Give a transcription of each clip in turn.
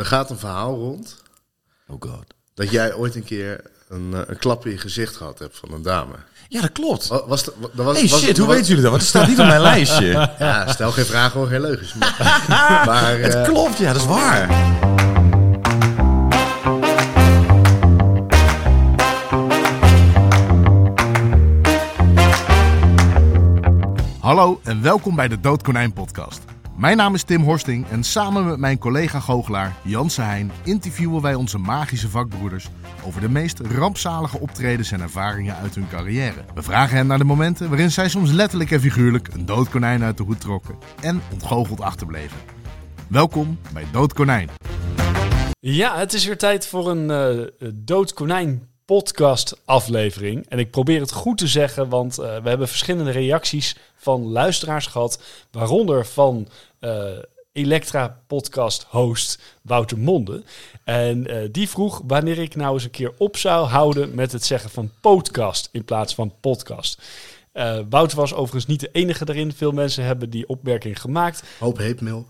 er gaat een verhaal rond Oh god. dat jij ooit een keer een, eh, een klap in je gezicht gehad hebt van een dame. Ja, dat klopt. Wa- Was, was, Hey was- shit, hoe was- weten jullie dat? Want het staat niet op mijn lijstje. Ja, stel geen vragen, hoor, geen leugens. Maar, maar Het eh, klopt, ja, dat is waar. Hallo en welkom bij de Doodkonijn podcast. Mijn naam is Tim Horsting en samen met mijn collega goochelaar Janse Heijn interviewen wij onze magische vakbroeders over de meest rampzalige optredens en ervaringen uit hun carrière. We vragen hen naar de momenten waarin zij soms letterlijk en figuurlijk een doodkonijn uit de hoed trokken en ontgoocheld achterbleven. Welkom bij Doodkonijn. Ja, het is weer tijd voor een eh Dood Konijn podcast aflevering. En ik probeer het goed te zeggen, want eh, we hebben verschillende reacties van luisteraars gehad. Waaronder van eh, Elektra podcast host Wouter Monde. En eh, die vroeg wanneer ik nou eens een keer op zou houden met het zeggen van podcast in plaats van podcast. Eh, Wouter was overigens niet de enige daarin. Veel mensen hebben die opmerking gemaakt. hoop heetmail.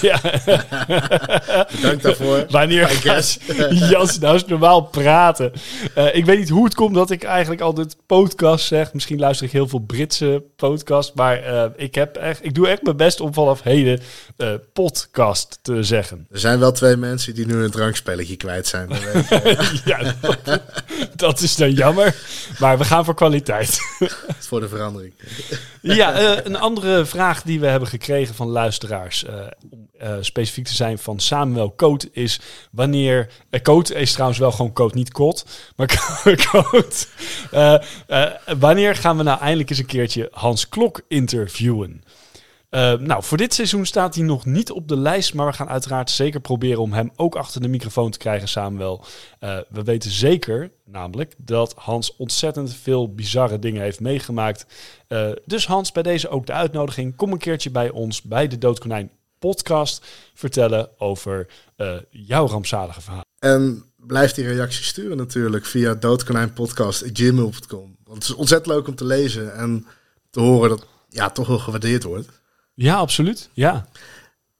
ja. Dank daarvoor. Wanneer gaat Jans nou eens normaal praten? Eh, ik weet niet hoe het komt dat ik eigenlijk altijd podcast zeg. Misschien luister ik heel veel Britse podcasts. Maar eh, ik, heb echt, ik doe echt mijn best om vanaf heden podcast te zeggen. Er zijn wel twee mensen die nu een drankspelletje kwijt zijn. ja, dat, dat is dan jammer. Maar we gaan voor kwaliteit. voor de verandering. Ja, eh, een andere vraag die we hebben gekregen van luisteraars, eh, om eh, specifiek te zijn van Samuel Coat, is wanneer... Coat is trouwens wel gewoon Coat, niet Kot, maar Coat. Wanneer gaan we nou eindelijk eens een keertje Hans Klok interviewen? Eh, nou, voor dit seizoen staat hij nog niet op de lijst, maar we gaan uiteraard zeker proberen om hem ook achter de microfoon te krijgen, Samuel. Eh, we weten zeker, namelijk, dat Hans ontzettend veel bizarre dingen heeft meegemaakt. Eh, dus Hans, bij deze ook de uitnodiging. Kom een keertje bij ons, bij de Doodkonijn podcast, vertellen over eh, jouw rampzalige verhaal. En blijf die reacties sturen natuurlijk via doodkonijnpodcast.gmail.com. Want het is ontzettend leuk om te lezen en te horen dat ja, toch wel gewaardeerd wordt. Ja, absoluut. Ja.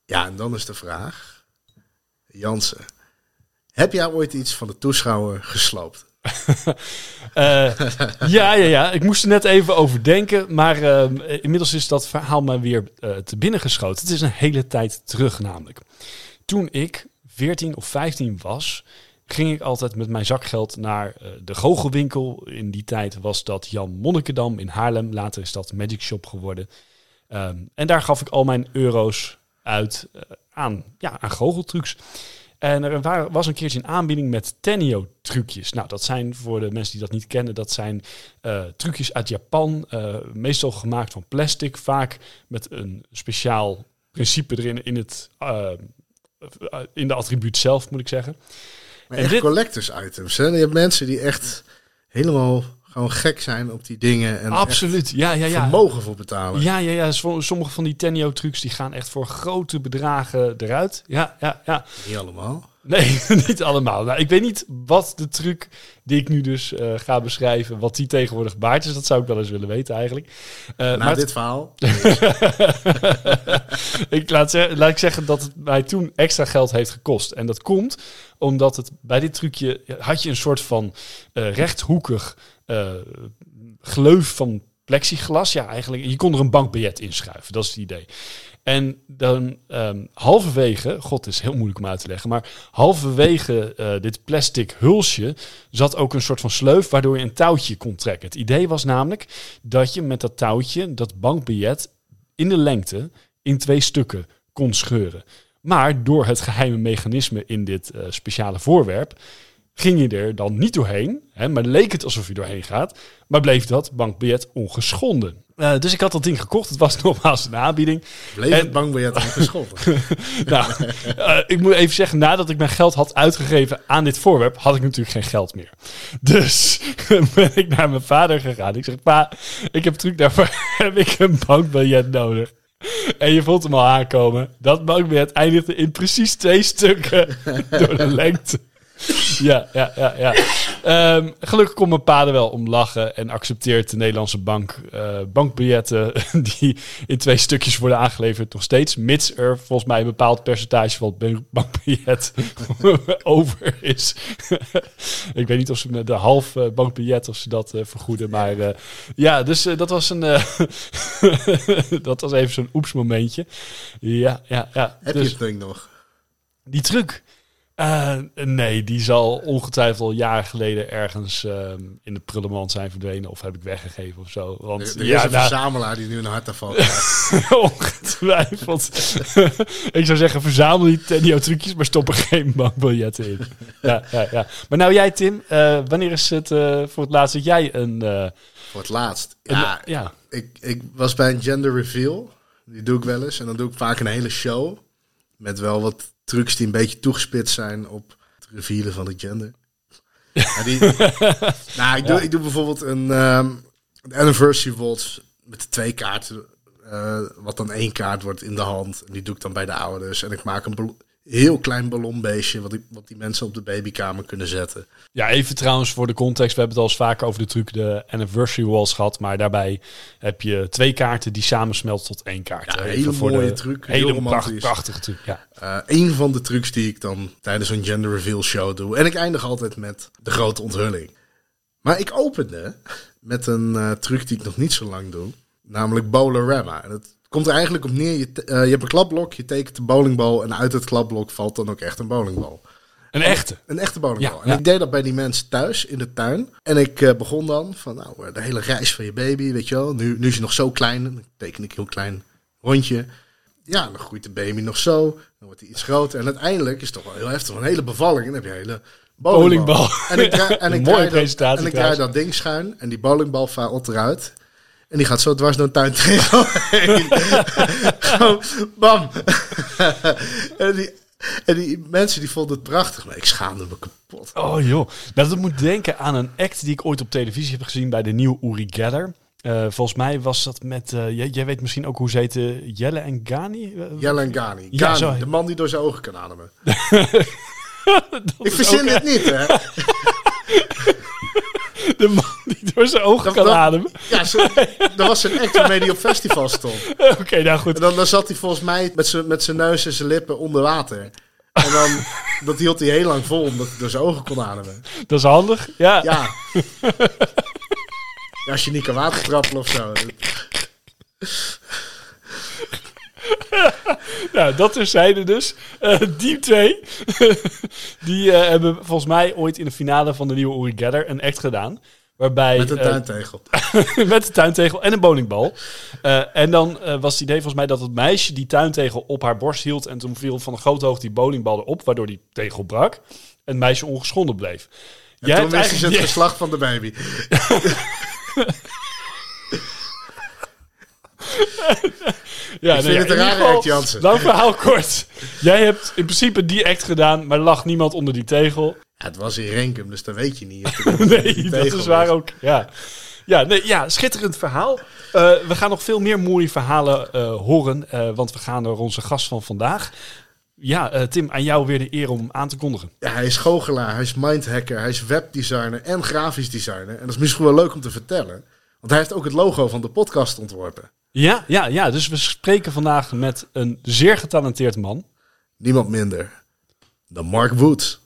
Ja, en dan is de vraag. Jansen, heb jij ooit iets van de toeschouwer gesloopt? Eh, ja, ja, ja. Ik moest er net even over denken. Maar ehm, inmiddels is dat verhaal maar weer eh, te binnen geschoten. Het is een hele tijd terug namelijk. Toen ik 14 of 15 was, ging ik altijd met mijn zakgeld naar eh, de goochelwinkel. In die tijd was dat Jan Monnikendam in Haarlem. Later is dat Magic Shop geworden. Ehm, en daar gaf ik al mijn euro's uit eh, aan, ja, aan goocheltrucs. En er wa- was een keertje een aanbieding met Tenio-trucjes. Nou, dat zijn voor de mensen die dat niet kennen, dat zijn eh, trucjes uit Japan. eh, meestal gemaakt van plastic, vaak met een speciaal principe erin in, het, in de attribuut zelf, moet ik zeggen. Maar En echt dit- collectors items. Hè? Je hebt mensen die echt helemaal gewoon gek zijn op die dingen. En Absoluut, ja, ja, ja. vermogen voor betalen. Ja, ja, ja. Som- Sommige van die Tenio-trucs die gaan echt voor grote bedragen eruit. Ja, ja, ja. Niet allemaal. Nee, niet allemaal. Nou, ik weet niet wat de truc die ik nu dus eh, ga beschrijven, wat die tegenwoordig baart is. Dat zou ik wel eens willen weten eigenlijk. Eh, Na maar dit verhaal. ik laat, ze- laat ik zeggen dat het mij toen extra geld heeft gekost. En dat komt omdat het bij dit trucje had je een soort van eh, rechthoekig eh, gleuf van plexiglas. Ja, eigenlijk. Je kon er een bankbiljet inschuiven. Dat is het idee. En dan ehm, halverwege, god, is heel moeilijk om uit te leggen, maar halverwege eh, dit plastic hulsje zat ook een soort van sleuf waardoor je een touwtje kon trekken. Het idee was namelijk dat je met dat touwtje dat bankbiljet in de lengte in twee stukken kon scheuren. Maar door het geheime mechanisme in dit eh, speciale voorwerp ging je er dan niet doorheen, hè, maar leek het alsof je doorheen gaat, maar bleef dat bankbiljet ongeschonden. Dus ik had dat ding gekocht. Het was nogmaals een aanbieding. Bleef En- het bankbiljet aangeschoten. Nou, eh, ik moet even zeggen, nadat ik mijn geld had uitgegeven aan dit voorwerp, had ik natuurlijk geen geld meer. Dus ben ik naar mijn vader gegaan. Ik zeg, pa, ik heb truc daarvoor, heb ik een bankbiljet nodig. En je voelt hem al aankomen. Dat bankbiljet eindigde in precies twee stukken door de lengte. ja, ja, ja. ja. Ehm, gelukkig kon mijn pa er wel om lachen en accepteert de Nederlandse bank eh, bankbiljetten die in twee stukjes worden aangeleverd nog steeds. Mits er volgens mij een bepaald percentage van het ban- bankbiljet over is. Ik weet niet of ze de half eh, bankbiljet of ze dat eh, vergoeden. Maar ja, dus dat was een dat was even zo'n oeps momentje. Ja, ja, ja. Heb Dus- je het ding nog? die truc? Eh, nee, die zal ongetwijfeld al jaren geleden ergens ehm, in de prullenmand zijn verdwenen. Of heb ik weggegeven of zo. Want Er, er ja, is een nou, verzamelaar die nu een hartaanval krijgt. ongetwijfeld. ik zou zeggen, verzamel die Tenio trucjes, maar stop er geen bankbiljetten in. ja, ja, ja. Maar nou jij Tim, eh, wanneer is het eh, voor het laatst dat jij een... eh, Voor het laatst. een- Ja, ja. ik, ik was bij een gender reveal. Die doe ik wel eens. En dan doe ik vaak een hele show. Met wel wat trucs die een beetje toegespitst zijn op het revealen van het gender. Ja, die, nou, ik, doe, ik doe bijvoorbeeld een, ehm, een anniversary waltz met twee kaarten. eh, wat dan één kaart wordt in de hand. En die doe ik dan bij de ouders. En ik maak een heel klein ballonbeestje. Wat, ik, wat die mensen op de babykamer kunnen zetten. Ja, even trouwens voor de context. We hebben het al eens vaker over de truc de anniversary walls gehad. Maar daarbij heb je twee kaarten die samensmelten tot één kaart. Ja, Even hele voor mooie de truc, heel Hele romantisch. pracht, prachtige truc, ja. Eh, een van de trucs die ik dan tijdens een gender reveal show doe. En ik eindig altijd met de grote onthulling. Maar ik opende met een eh, truc die ik nog niet zo lang doe. Namelijk Bowlerama. En het komt er eigenlijk op neer. Je, eh, je hebt een klapblok, je tekent de bowlingbal. En uit het klapblok valt dan ook echt een bowlingbal. Een echte. Een echte bowlingbal. Ja, en ik deed dat bij die mensen thuis in de tuin. En ik eh, begon dan van, nou, eh, de hele reis van je baby, weet je wel. Nu, nu is hij nog zo klein. Dan teken ik een heel klein rondje. Ja, dan groeit de baby nog zo. Dan wordt hij iets groter. En uiteindelijk is het toch wel heel heftig. Een hele bevalling. En dan heb je een hele bowlingbal. Bowlingbal. En ik draai, en Een ik draai dat, presentatie en ik draai trouwens. dat ding schuin. En die bowlingbal valt eruit. En die gaat zo dwars door de tuin. Gewoon, bam. en, die, en die mensen die vonden het prachtig. Maar ik schaamde me kapot. Oh joh. Dat moet denken aan een act die ik ooit op televisie heb gezien bij de nieuwe Uri Geller. Eh, volgens mij was dat met, eh, jij, jij weet misschien ook hoe ze heten, Jelle en Gani? Eh, Jelle en Gani. De man die door zijn ogen kan ademen. Ik verzin dit niet, hè? De man door zijn ogen Dat- kan dat- ademen. Ja, zo, dat was een act waarmee hij op festival stond. Oké, nou goed. En dan, dan zat hij volgens mij met zijn, met zijn neus en zijn lippen onder water. En dan, dat hield hij heel lang vol, omdat hij door zijn ogen kon ademen. Dat is handig. Ja. Ja. Ja, als je niet kan watertrappelen of zo. Nou, dat terzijde dus. Eh die twee, die eh, hebben volgens mij ooit in de finale van de nieuwe Uri Geller een act gedaan. Waarbij, Met een eh, tuintegel. met de tuintegel en een bowlingbal. Eh, en dan eh, was het idee volgens mij dat het meisje die tuintegel op haar borst hield. En toen viel van een grote hoogte die bowlingbal erop, waardoor die tegel brak. En het meisje ongeschonden bleef. En Jij toen wisten ze het eigenlijk- geslacht van de baby. Ja, Ik nee, vind het een rare act, Jansen. Lang verhaal kort. Jij hebt in principe die act gedaan, maar er lag niemand onder die tegel. Ja, het was in Renkum, dus dat weet je niet. Nee, dat is waar ook. Ja, ja, nee, ja schitterend verhaal. Eh, we gaan nog veel meer mooie verhalen eh, horen, eh, want we gaan door onze gast van vandaag. Ja, Tim, aan jou weer de eer om aan te kondigen. Ja, hij is goochelaar, hij is mindhacker, hij is webdesigner en grafisch designer. En dat is misschien wel leuk om te vertellen. Want hij heeft ook het logo van de podcast ontworpen. Ja, ja, ja, dus we spreken vandaag met een zeer getalenteerd man. Niemand minder dan Mark Woods.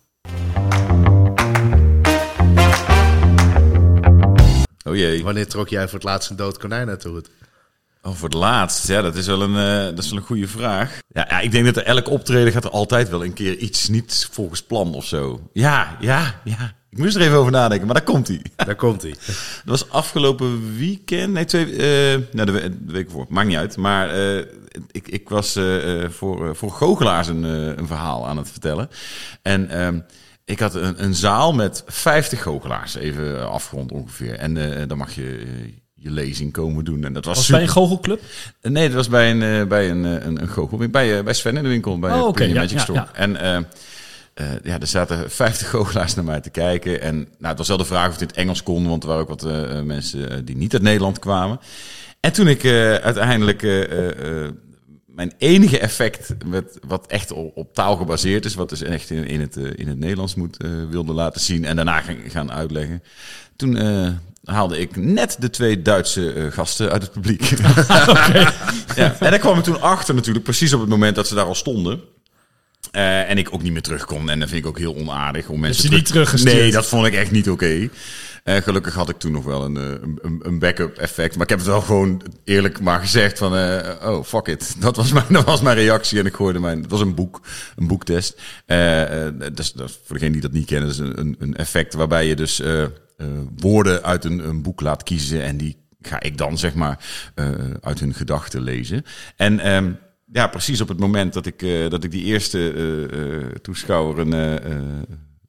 Oh jee. Wanneer trok jij voor het laatst een dood konijn uit de hoed? Oh, voor het laatst. Ja, dat is wel een, eh, dat is wel een goede vraag. Ja, ja, ik denk dat er elk optreden gaat er altijd wel een keer iets niet volgens plan of zo. Ja, ja, ja. Ik moest er even over nadenken, maar daar komt hij. Daar komt hij. Dat was afgelopen weekend. Nee, twee. eh nou, de, we- de week voor. Maakt niet uit. Maar eh, ik, ik was voor, voor goochelaars een, een verhaal aan het vertellen. En ehm, ik had een, een zaal met 50 goochelaars, even afgerond ongeveer. En eh, dan mag je eh, je lezing komen doen. En dat was, Was bij een goochelclub? Eh, Nee, dat was bij een, eh, bij een, eh, een, een goochel. Bij, eh, bij Sven in de winkel, bij Oh, oh, oké, ja, Magic ja, Store. ja. En eh, eh, ja, er zaten 50 goochelaars naar mij te kijken. En nou, het was wel de vraag of het in het Engels kon, want er waren ook wat eh, eh, mensen eh, die niet uit Nederland kwamen. En toen ik eh, uiteindelijk eh, eh, eh, mijn enige effect met, wat echt op, taal gebaseerd is, wat dus echt in, in, het, eh, in het Nederlands moet, eh, wilde laten zien en daarna gaan, gaan uitleggen. Toen eh, haalde ik net de twee Duitse gasten uit het publiek. ja, en daar kwam ik toen achter natuurlijk, precies op het moment dat ze daar al stonden. En ik ook niet meer terug kon. En dat vind ik ook heel onaardig om mensen je niet teruggestuurd? Nee, dat vond ik echt niet oké. Eh, gelukkig had ik toen nog wel een, eh, een, een backup effect. Maar ik heb het wel gewoon eerlijk maar gezegd van... eh, oh, fuck it. Dat was, mijn, dat was mijn reactie. En ik gooide mijn... Het was een boek. Een boektest. Eh, dat, dat voor degene die dat niet kennen... Is een, een effect waarbij je dus woorden uit een, een boek laat kiezen. En die ga ik dan zeg maar uit hun gedachten lezen. En... ehm, ja, precies op het moment dat ik, dat ik die eerste toeschouwer een,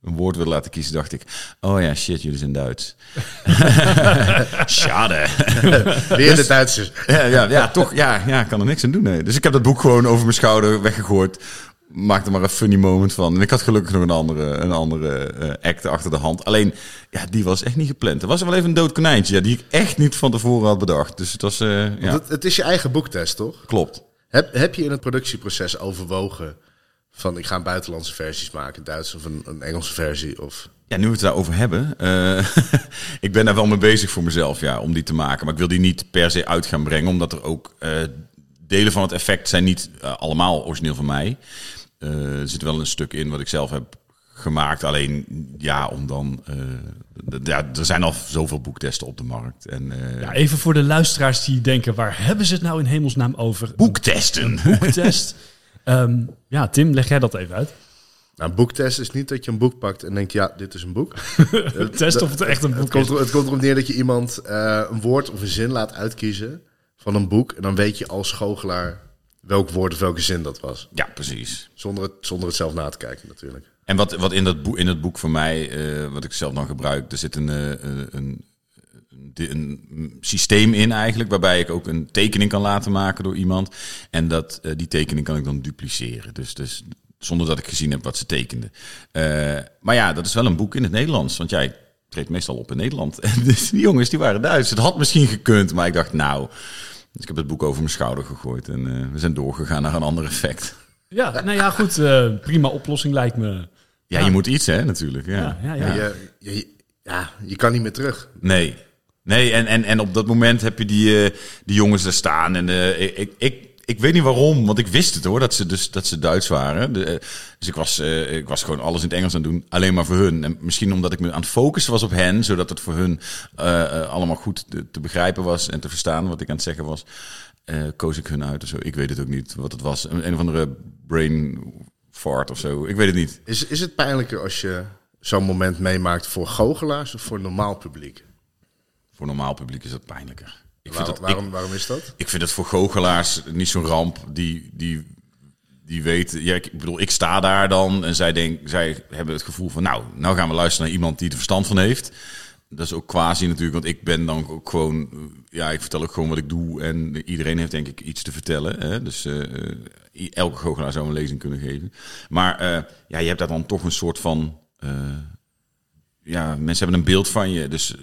een woord wilde laten kiezen, dacht ik: Oh ja, shit, jullie zijn Duits. Schade. Weer de Duitsers. ja, ja, ja, toch, ja, ja, kan er niks aan doen. Nee. Dus ik heb dat boek gewoon over mijn schouder weggegooid. Maakte maar een funny moment van. En ik had gelukkig nog een andere, een andere eh, act achter de hand. Alleen, ja, die was echt niet gepland. Er was wel even een dood konijntje, ja, die ik echt niet van tevoren had bedacht. Dus het was, eh, ja, Het, het is je eigen boektest, toch? klopt. Heb, heb je in het productieproces overwogen van ik ga een buitenlandse versies maken, Duits of een, een Engelse versie? Of... Ja, nu we het daarover hebben. eh, ik ben daar wel mee bezig voor mezelf, ja, om die te maken. Maar ik wil die niet per se uit gaan brengen, omdat er ook eh, delen van het effect zijn niet eh, allemaal origineel van mij. Eh, er zit wel een stuk in wat ik zelf heb gemaakt. Alleen, ja, om dan... eh, ja, er zijn al zoveel boektesten op de markt. En, eh, Ja, even voor de luisteraars die denken, waar hebben ze het nou in hemelsnaam over? boektesten! Boektest. Ehm, ja, Tim, leg jij dat even uit. Nou, een boektest is niet dat je een boek pakt en denkt, ja, dit is een boek. Test of het echt een Het boek komt, is. er- het komt erop neer dat je iemand eh, een woord of een zin laat uitkiezen van een boek. En dan weet je als goochelaar welk woord of welke zin dat was. Ja, precies. Zonder het, zonder het zelf na te kijken natuurlijk. En wat, wat in, dat boek, in het boek van mij, eh, wat ik zelf dan gebruik, er zit een, eh, een, een, systeem in eigenlijk, waarbij ik ook een tekening kan laten maken door iemand. En dat, eh, die tekening kan ik dan dupliceren. Dus, dus zonder dat ik gezien heb wat ze tekende. Eh, maar ja, dat is wel een boek in het Nederlands, want jij treedt meestal op in Nederland. En dus die jongens, die waren Duits. Het had misschien gekund, maar ik dacht, nou... Dus ik heb het boek over mijn schouder gegooid en eh, we zijn doorgegaan naar een ander effect. Ja, nou ja, goed. eh, prima oplossing lijkt me. Ja, Ja. je moet iets, hè, natuurlijk. Ja. Ja, ja, ja. Je, je, ja, je kan niet meer terug. Nee. Nee, en, en, en op dat moment heb je die, eh, die jongens daar staan. En eh, ik, ik, ik weet niet waarom, want ik wist het hoor, dat ze, dus, dat ze Duits waren. Eh, dus ik was, ik was gewoon alles in het Engels aan het doen, alleen maar voor hun. En misschien omdat ik me aan het focussen was op hen, zodat het voor hun allemaal goed te, te begrijpen was en te verstaan wat ik aan het zeggen was. koos ik hun uit of zo. Ik weet het ook niet wat het was. Een, een of andere brain fart of zo. Ik weet het niet. Is, is het pijnlijker als je zo'n moment meemaakt voor goochelaars of voor normaal publiek? Voor normaal publiek is dat pijnlijker. Ik vind Waarom, dat, ik- waarom, waarom is dat? Ik vind het voor goochelaars niet zo'n ramp. Die, die, die weten. Ja, ik bedoel, ik sta daar dan en zij, denk, zij hebben het gevoel van. Nou, nou gaan we luisteren naar iemand die er verstand van heeft. Dat is ook quasi natuurlijk, want ik ben dan ook gewoon. Ja, ik vertel ook gewoon wat ik doe. En iedereen heeft denk ik iets te vertellen. Hè? Dus eh, eh, elke goochelaar zou een lezing kunnen geven. Maar eh, ja, je hebt daar dan toch een soort van. ja, mensen hebben een beeld van je. Dus,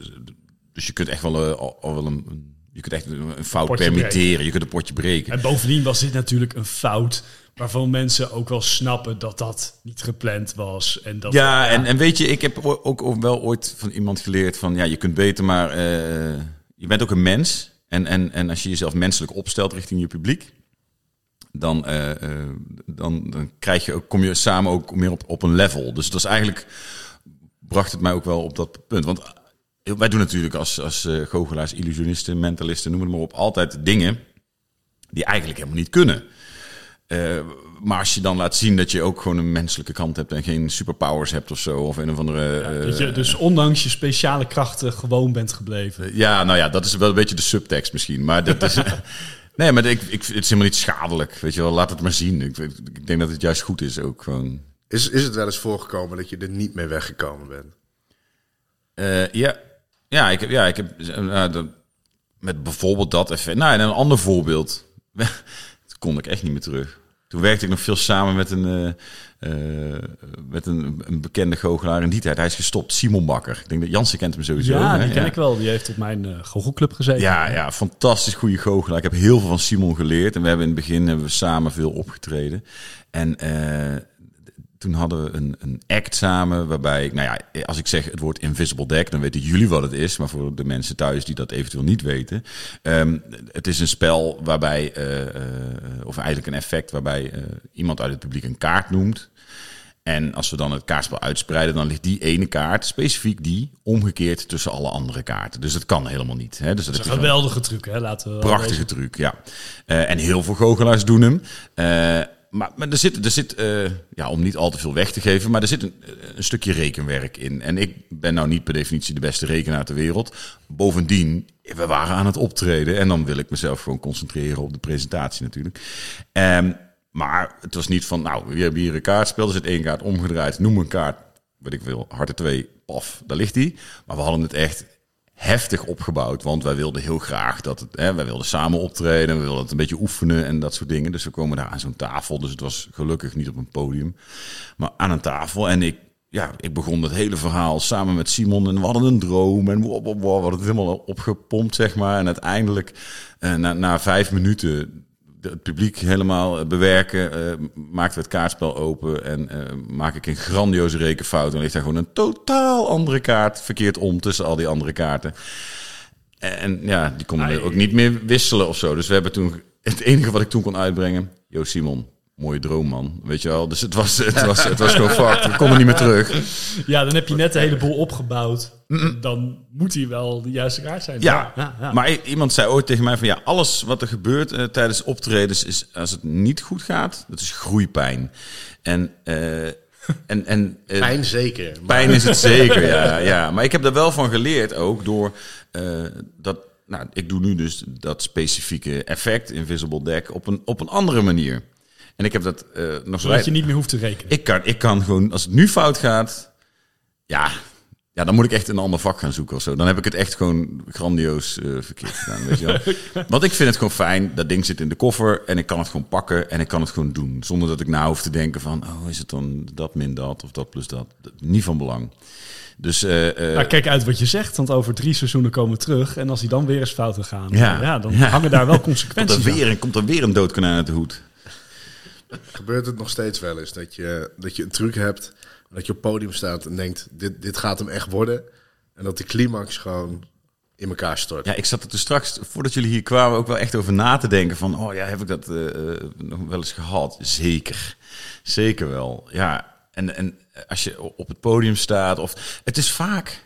dus je kunt echt wel, eh, al, al wel een, Je kunt echt een fout Potje permitteren. Je kunt een potje breken. En bovendien was dit natuurlijk een fout waarvan mensen ook wel snappen dat dat niet gepland was. En dat, Ja, en, en weet je, ik heb ook, wel ooit van iemand geleerd van ja, je kunt beter, maar eh, je bent ook een mens. En, en, en als je jezelf menselijk opstelt richting je publiek, dan, eh, dan, dan krijg je ook, kom je samen ook meer op, op een level. Dus dat is eigenlijk bracht het mij ook wel op dat punt. Want wij doen natuurlijk als, als eh, goochelaars, illusionisten, mentalisten, noem het maar op, altijd dingen die eigenlijk helemaal niet kunnen. Eh, maar als je dan laat zien dat je ook gewoon een menselijke kant hebt en geen superpowers hebt of zo, of een of andere. eh, dat je dus ondanks je speciale krachten gewoon bent gebleven. ja, nou ja, dat is wel een beetje de subtekst misschien. Maar dat is. nee, maar ik, ik, het is helemaal niet schadelijk. Weet je wel, laat het maar zien. Ik, ik denk dat het juist goed is ook gewoon. Is, is het wel eens voorgekomen dat je er niet mee weggekomen bent? Eh, ja. Ja, ik heb, ja, ik heb eh, dat- met bijvoorbeeld dat effect. Nou, en een ander voorbeeld. Toen kon ik echt niet meer terug. toen werkte ik nog veel samen met een, eh, eh, met een, een bekende goochelaar in die tijd. Hij is gestopt, Simon Bakker. Ik denk dat Jansen kent hem sowieso. Ja, hè? die ken ik wel. Die heeft op mijn uh, goochelclub gezeten. Ja, ja, fantastisch goede goochelaar. Ik heb heel veel van Simon geleerd. En we hebben in het begin hebben we samen veel opgetreden. En toen hadden we een, een act samen waarbij, nou ja, als ik zeg het woord invisible deck, dan weten jullie wat het is. Maar voor de mensen thuis die dat eventueel niet weten, um, het is een spel waarbij, uh, uh, of eigenlijk een effect waarbij uh, iemand uit het publiek een kaart noemt. En als we dan het kaartspel uitspreiden, dan ligt die ene kaart, specifiek die, omgekeerd tussen alle andere kaarten. Dus dat kan helemaal niet. Hè? Dus dat, dat is een geweldige truc, hè? Laten we Prachtige truc, ja. Uh, en heel veel goochelaars doen hem. Uh, maar, maar er zit, er zit uh, ja, om niet al te veel weg te geven, maar er zit een, een, stukje rekenwerk in. En ik ben nou niet per definitie de beste rekenaar ter wereld. Bovendien, we waren aan het optreden en dan wil ik mezelf gewoon concentreren op de presentatie natuurlijk. Um, maar het was niet van, nou, we hebben hier een kaartspel, er zit één kaart omgedraaid, noem een kaart, wat ik wil, harte 2, paf, daar ligt die. Maar we hadden het echt heftig opgebouwd, want wij wilden heel graag dat het, hè, wij wilden samen optreden, we wilden het een beetje oefenen en dat soort dingen. Dus we komen daar aan zo'n tafel, dus het was gelukkig niet op een podium, maar aan een tafel. En ik, ja, ik begon het hele verhaal samen met Simon en we hadden een droom en wow, wow, we hadden het helemaal opgepompt, zeg maar. En uiteindelijk, eh, na, na vijf minuten, het publiek helemaal bewerken, uh, maakten we het kaartspel open en uh, maak ik een grandioze rekenfout. En ligt daar gewoon een totaal andere kaart verkeerd om tussen al die andere kaarten. En ja, die konden we ook niet meer wisselen of zo. Dus we hebben toen, het enige wat ik toen kon uitbrengen, Jo Simon, mooie droom, man. Weet je wel? Dus het was, het was, het was gewoon fucked. We konden niet meer terug. Ja, dan heb je net de hele boel opgebouwd. Dan moet hij wel de juiste kaart zijn. Ja, ja, ja, maar iemand zei ooit tegen mij van... ja, alles wat er gebeurt uh, tijdens optredens is... als het niet goed gaat, dat is groeipijn. En... Uh, en, en, uh, pijn zeker. Pijn is het zeker, ja, ja. Maar ik heb er wel van geleerd ook door dat... Nou, ik doe nu dus dat specifieke effect, Invisible Deck, op een, op een andere manier. En ik heb dat uh, nog Zodat je niet meer hoeft te rekenen. Ik kan, ik kan gewoon, als het nu fout gaat, ja, ja, dan moet ik echt een ander vak gaan zoeken of zo. Dan heb ik het echt gewoon grandioos uh, verkeerd gedaan, weet je wel. Want ik vind het gewoon fijn, dat ding zit in de koffer en ik kan het gewoon pakken en ik kan het gewoon doen. Zonder dat ik na hoef te denken van, oh, is het dan dat min dat of dat plus dat. Niet van belang. Dus, uh, uh, nou, kijk uit wat je zegt, want over drie seizoenen komen we terug. En als die dan weer eens fouten gaan, ja, ja dan ja. hangen daar wel consequenties komt er weer, aan. Komt er weer een doodkonijn uit de hoed. Gebeurt het nog steeds wel eens dat je, dat je een truc hebt, dat je op podium staat en denkt, dit, dit gaat hem echt worden. En dat de climax gewoon in elkaar stort. Ja, ik zat er toen straks, voordat jullie hier kwamen, ook wel echt over na te denken van, oh ja, heb ik dat uh, nog wel eens gehad? Zeker, zeker wel. Ja, en, en als je op het podium staat, of het is vaak,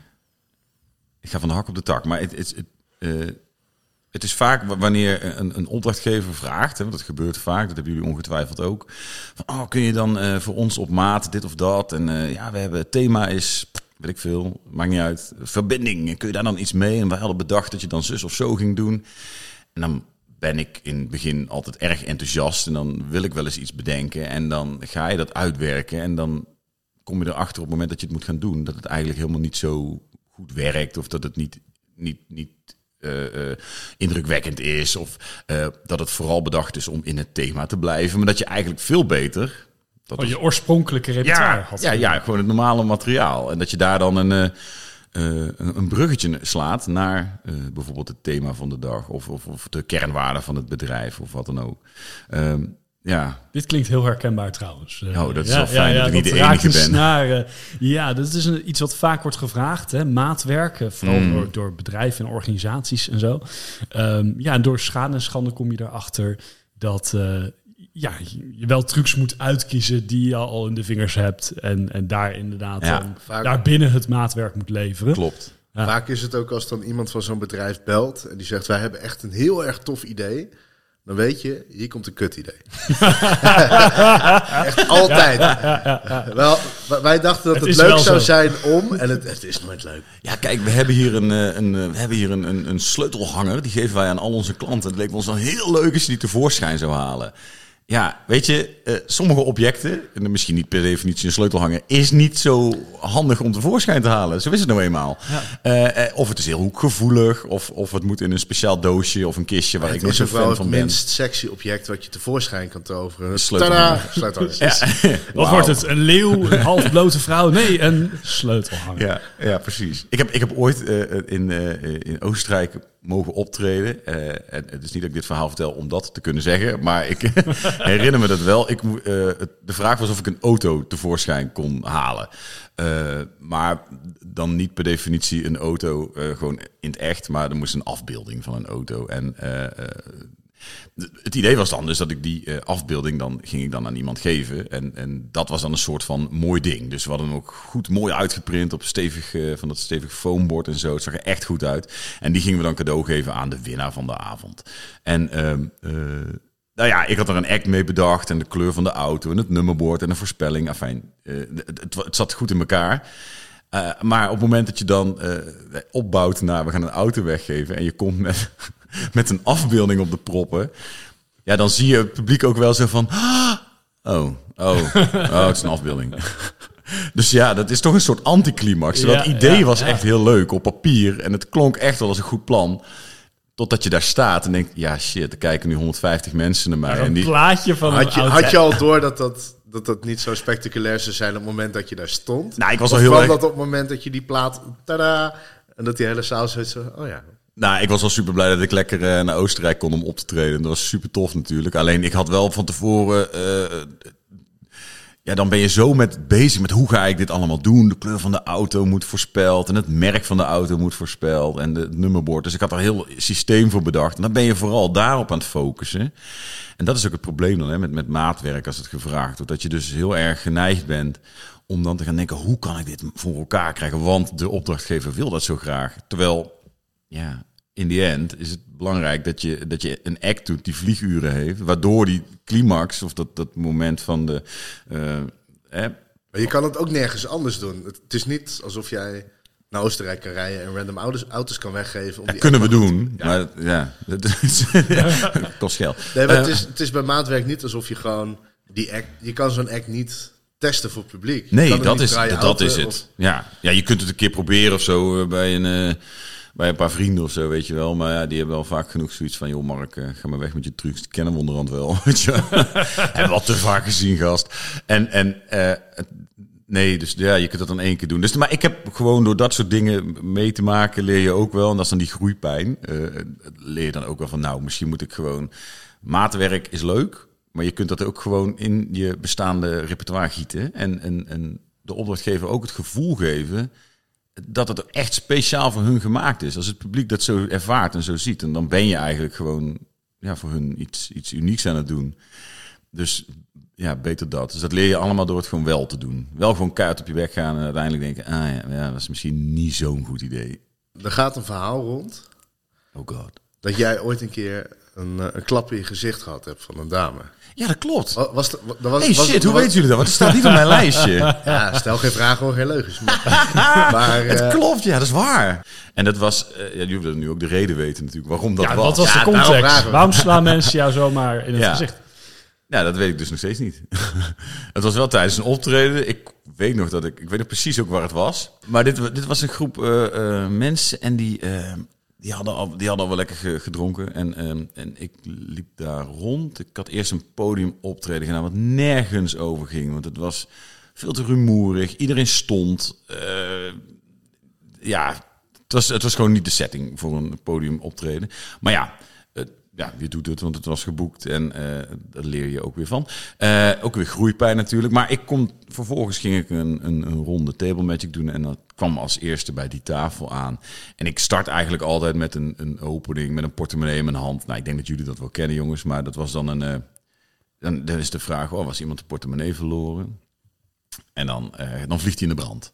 ik ga van de hak op de tak, maar het, het, uh, het is vaak wanneer een, een opdrachtgever vraagt, hè, dat gebeurt vaak, dat hebben jullie ongetwijfeld ook. Oh, kun je dan uh, voor ons op maat dit of dat? En uh, ja, we hebben het thema is, weet ik veel, maakt niet uit, verbinding. Kun je daar dan iets mee? En we hadden bedacht dat je dan zus of zo ging doen. En dan ben ik in het begin altijd erg enthousiast en dan wil ik wel eens iets bedenken. En dan ga je dat uitwerken en dan kom je erachter op het moment dat je het moet gaan doen, dat het eigenlijk helemaal niet zo goed werkt of dat het niet, niet, niet uh, uh, indrukwekkend is. Of uh, dat het vooral bedacht is om in het thema te blijven. Maar dat je eigenlijk veel beter. Dat oh, je oorspronkelijke repertoire ja, had. Ja, ja, gewoon het normale materiaal. En dat je daar dan een, een bruggetje slaat naar bijvoorbeeld het thema van de dag. Of, of, of, de kernwaarden van het bedrijf of wat dan ook. Um, ja. Dit klinkt heel herkenbaar trouwens. Oh, dat is ja, wel fijn ja, ja, dat ik niet de enige ben. Snaren. Ja, dat is een, iets wat vaak wordt gevraagd. Hè? Maatwerken, vooral mm. door, door, bedrijven en organisaties en zo. Um, ja, en door schade en schande kom je erachter dat uh, ja, je wel trucs moet uitkiezen die je al in de vingers hebt. En, en daar inderdaad ja, vaak, daar binnen het maatwerk moet leveren. Klopt. Vaak is het ook als dan iemand van zo'n bedrijf belt en die zegt: Wij hebben echt een heel erg tof idee dan weet je, hier komt een kut idee. Echt altijd. Ja, ja, Wel, wij dachten dat het, het leuk zou zo. zijn om, en het, het, is nooit leuk. Ja, kijk, we hebben hier een, een, we hebben hier een, een, een sleutelhanger. Die geven wij aan al onze klanten. Het leek ons dan heel leuk als je die tevoorschijn zou halen. Ja, weet je, eh, sommige objecten, en misschien niet per definitie een sleutelhanger, is niet zo handig om tevoorschijn te halen. Zo is het nou eenmaal. Eh, eh, of het is heel hoekgevoelig, of, of het moet in een speciaal doosje of een kistje waar ik Het niet is zo ook wel fan het van ben. minst sexy object wat je tevoorschijn kan toveren. sleutelhanger. Tadaa! Sleutelhanger. Ja. Wat Wauw. wordt het? Een leeuw, een half blote vrouw? Nee, een sleutelhanger. Ja, ja, precies. Ik heb, ik heb ooit eh, in, eh, in Oostenrijk mogen optreden. Eh, en het is niet dat ik dit verhaal vertel om dat te kunnen zeggen, maar ik herinner me dat wel. Ik, het- de vraag was of ik een auto tevoorschijn kon halen. Eh, maar dan niet per definitie een auto gewoon in het echt, maar er moest een afbeelding van een auto. En het idee was dan dus dat ik die eh, afbeelding dan ging ik dan aan iemand geven. En, en dat was dan een soort van mooi ding. Dus we hadden hem ook goed mooi uitgeprint op stevig, eh, van dat stevig foambord en zo. Het zag er echt goed uit. En die gingen we dan cadeau geven aan de winnaar van de avond. En ehm, eh, nou ja, ik had er een act mee bedacht. En de kleur van de auto en het nummerbord en de voorspelling. Afijn, het, het, zat goed in elkaar. Maar op het moment dat je dan opbouwt naar we gaan een auto weggeven en je komt met, met een afbeelding op de proppen, ja, dan zie je het publiek ook wel zo van, "Ah, oh, oh, oh, het is een afbeelding. Dus ja, dat is toch een soort anticlimax. Ja, dat idee ja, was ja. echt heel leuk op papier en het klonk echt wel als een goed plan. Totdat je daar staat en denkt, ja shit, er kijken nu 150 mensen naar mij. Maar En een die, plaatje van Had een je, had je al door dat dat, dat dat niet zo spectaculair zou zijn op het moment dat je daar stond? nou, ik was Of wel heel erg... dat op het moment dat je die plaat... Tada! En dat die hele zaal zoiets zo... Oh ja. Nou, ik was wel super blij dat ik lekker eh, naar Oostenrijk kon om op te treden. Dat was super tof natuurlijk. Alleen ik had wel van tevoren. eh, ja, dan ben je zo met bezig met hoe ga ik dit allemaal doen. De kleur van de auto moet voorspeld en het merk van de auto moet voorspeld en het nummerbord. Dus ik had er heel systeem voor bedacht. En dan ben je vooral daarop aan het focussen. En dat is ook het probleem dan hè, met, met maatwerk als het gevraagd wordt. Dat je dus heel erg geneigd bent om dan te gaan denken, hoe kan ik dit voor elkaar krijgen? Want de opdrachtgever wil dat zo graag. Terwijl ja, in the end is het belangrijk dat je, dat je een act doet die vlieguren heeft, waardoor die climax of dat, dat moment van de. eh, hè, Maar je kan het ook nergens anders doen. Het, het is niet alsof jij naar Oostenrijk kan rijden en random auto's, auto's kan weggeven. Om die kunnen we doen, maar ja, dat is, kost geld. Nee, maar het, Eh, is, het is bij maatwerk niet alsof je gewoon die act... Je kan zo'n act niet testen voor het publiek. Nee, dat is, dat is het. of- Ja. ja, je kunt het een keer proberen of zo eh, bij een, bij een paar vrienden of zo, weet je wel. Maar ja, die hebben wel vaak genoeg zoiets van... joh Mark, eh, ga maar weg met je trucs. Die kennen we onderhand wel. Weet je. Hebben we al te vaak gezien, gast. En, en eh, het- nee, dus ja, je kunt dat dan één keer doen. Dus, maar ik heb gewoon door dat soort dingen mee te maken... leer je ook wel, en dat is dan die groeipijn... eh, leer je dan ook wel van... nou, misschien moet ik gewoon... Maatwerk is leuk... Maar je kunt dat ook gewoon in je bestaande repertoire gieten. En, en, en de opdrachtgever ook het gevoel geven dat het echt speciaal voor hun gemaakt is. Als het publiek dat zo ervaart en zo ziet, en dan ben je eigenlijk gewoon ja, voor hun iets, iets unieks aan het doen. Dus ja, beter dat. Dus dat leer je allemaal door het gewoon wel te doen. Wel gewoon kaart op je weg gaan en uiteindelijk denken, ah ja, ja dat is misschien niet zo'n goed idee. Er gaat een verhaal rond Oh god. dat jij ooit een keer een, eh, een klap in je gezicht gehad hebt van een dame. Ja, dat klopt. Wa- Was, de, wa- was, Hey was- shit, hoe was- weten jullie dat? Want het staat niet op mijn lijstje. Ja, stel geen vragen, hoor geen leugens. Maar, maar, Het eh, klopt, ja, dat is waar. En dat was, eh, ja, jullie willen nu ook de reden weten natuurlijk, waarom dat Ja, was. wat was Ja, de context? Waarom slaan mensen jou zomaar in het Ja. gezicht? Ja, dat weet ik dus nog steeds niet. het was wel tijdens een optreden. Ik weet nog dat ik... Ik weet nog precies ook waar het was. Maar dit, dit was een groep eh, eh, mensen en die, die, hadden al, die hadden al wel lekker ge- gedronken. En, ehm, en ik liep daar rond. Ik had eerst een podium optreden gedaan wat nergens over ging. Want het was veel te rumoerig. Iedereen stond. Eh, ja, het was, het was gewoon niet de setting voor een podium optreden. Maar ja, ja, je doet het, want het was geboekt en eh daar leer je ook weer van. Eh, ook weer groeipijn natuurlijk. Maar ik kon, vervolgens ging ik een, een, een ronde table magic doen en dat kwam als eerste bij die tafel aan. En ik start eigenlijk altijd met een, een opening, met een portemonnee in mijn hand. Nou, ik denk dat jullie dat wel kennen, jongens, maar dat was dan een... eh, dan, dan is de vraag, oh, was iemand de portemonnee verloren? En dan, eh, dan vliegt hij in de brand.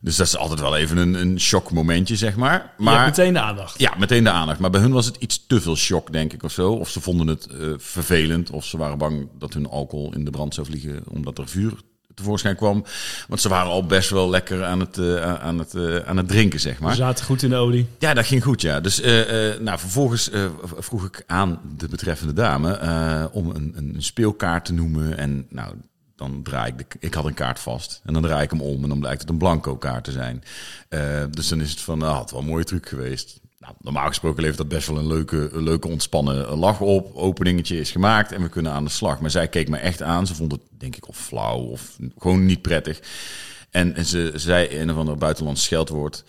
Dus dat is altijd wel even een, een shock momentje, zeg maar. Maar meteen de aandacht. ja, meteen de aandacht. Maar bij hun was het iets te veel shock, denk ik, of zo. Of ze vonden het eh, vervelend, of ze waren bang dat hun alcohol in de brand zou vliegen, omdat er vuur tevoorschijn kwam. Want ze waren al best wel lekker aan het, uh, aan het, uh, aan het drinken, zeg maar. Ze zaten goed in de olie. Ja, dat ging goed, ja. Dus uh, nou, vervolgens vroeg ik aan de betreffende dame om een, een speelkaart te noemen. En nou, dan draai ik de, ik had een kaart vast en dan draai ik hem om en dan blijkt het een blanco kaart te zijn. dus dan is het van, nou, had wel een mooie truc geweest. Nou, normaal gesproken levert dat best wel een leuke, leuke ontspannen lach op. Openingetje is gemaakt en we kunnen aan de slag. Maar zij keek me echt aan. Ze vond het denk ik of flauw of gewoon niet prettig. En, ze zei een of ander buitenlands scheldwoord.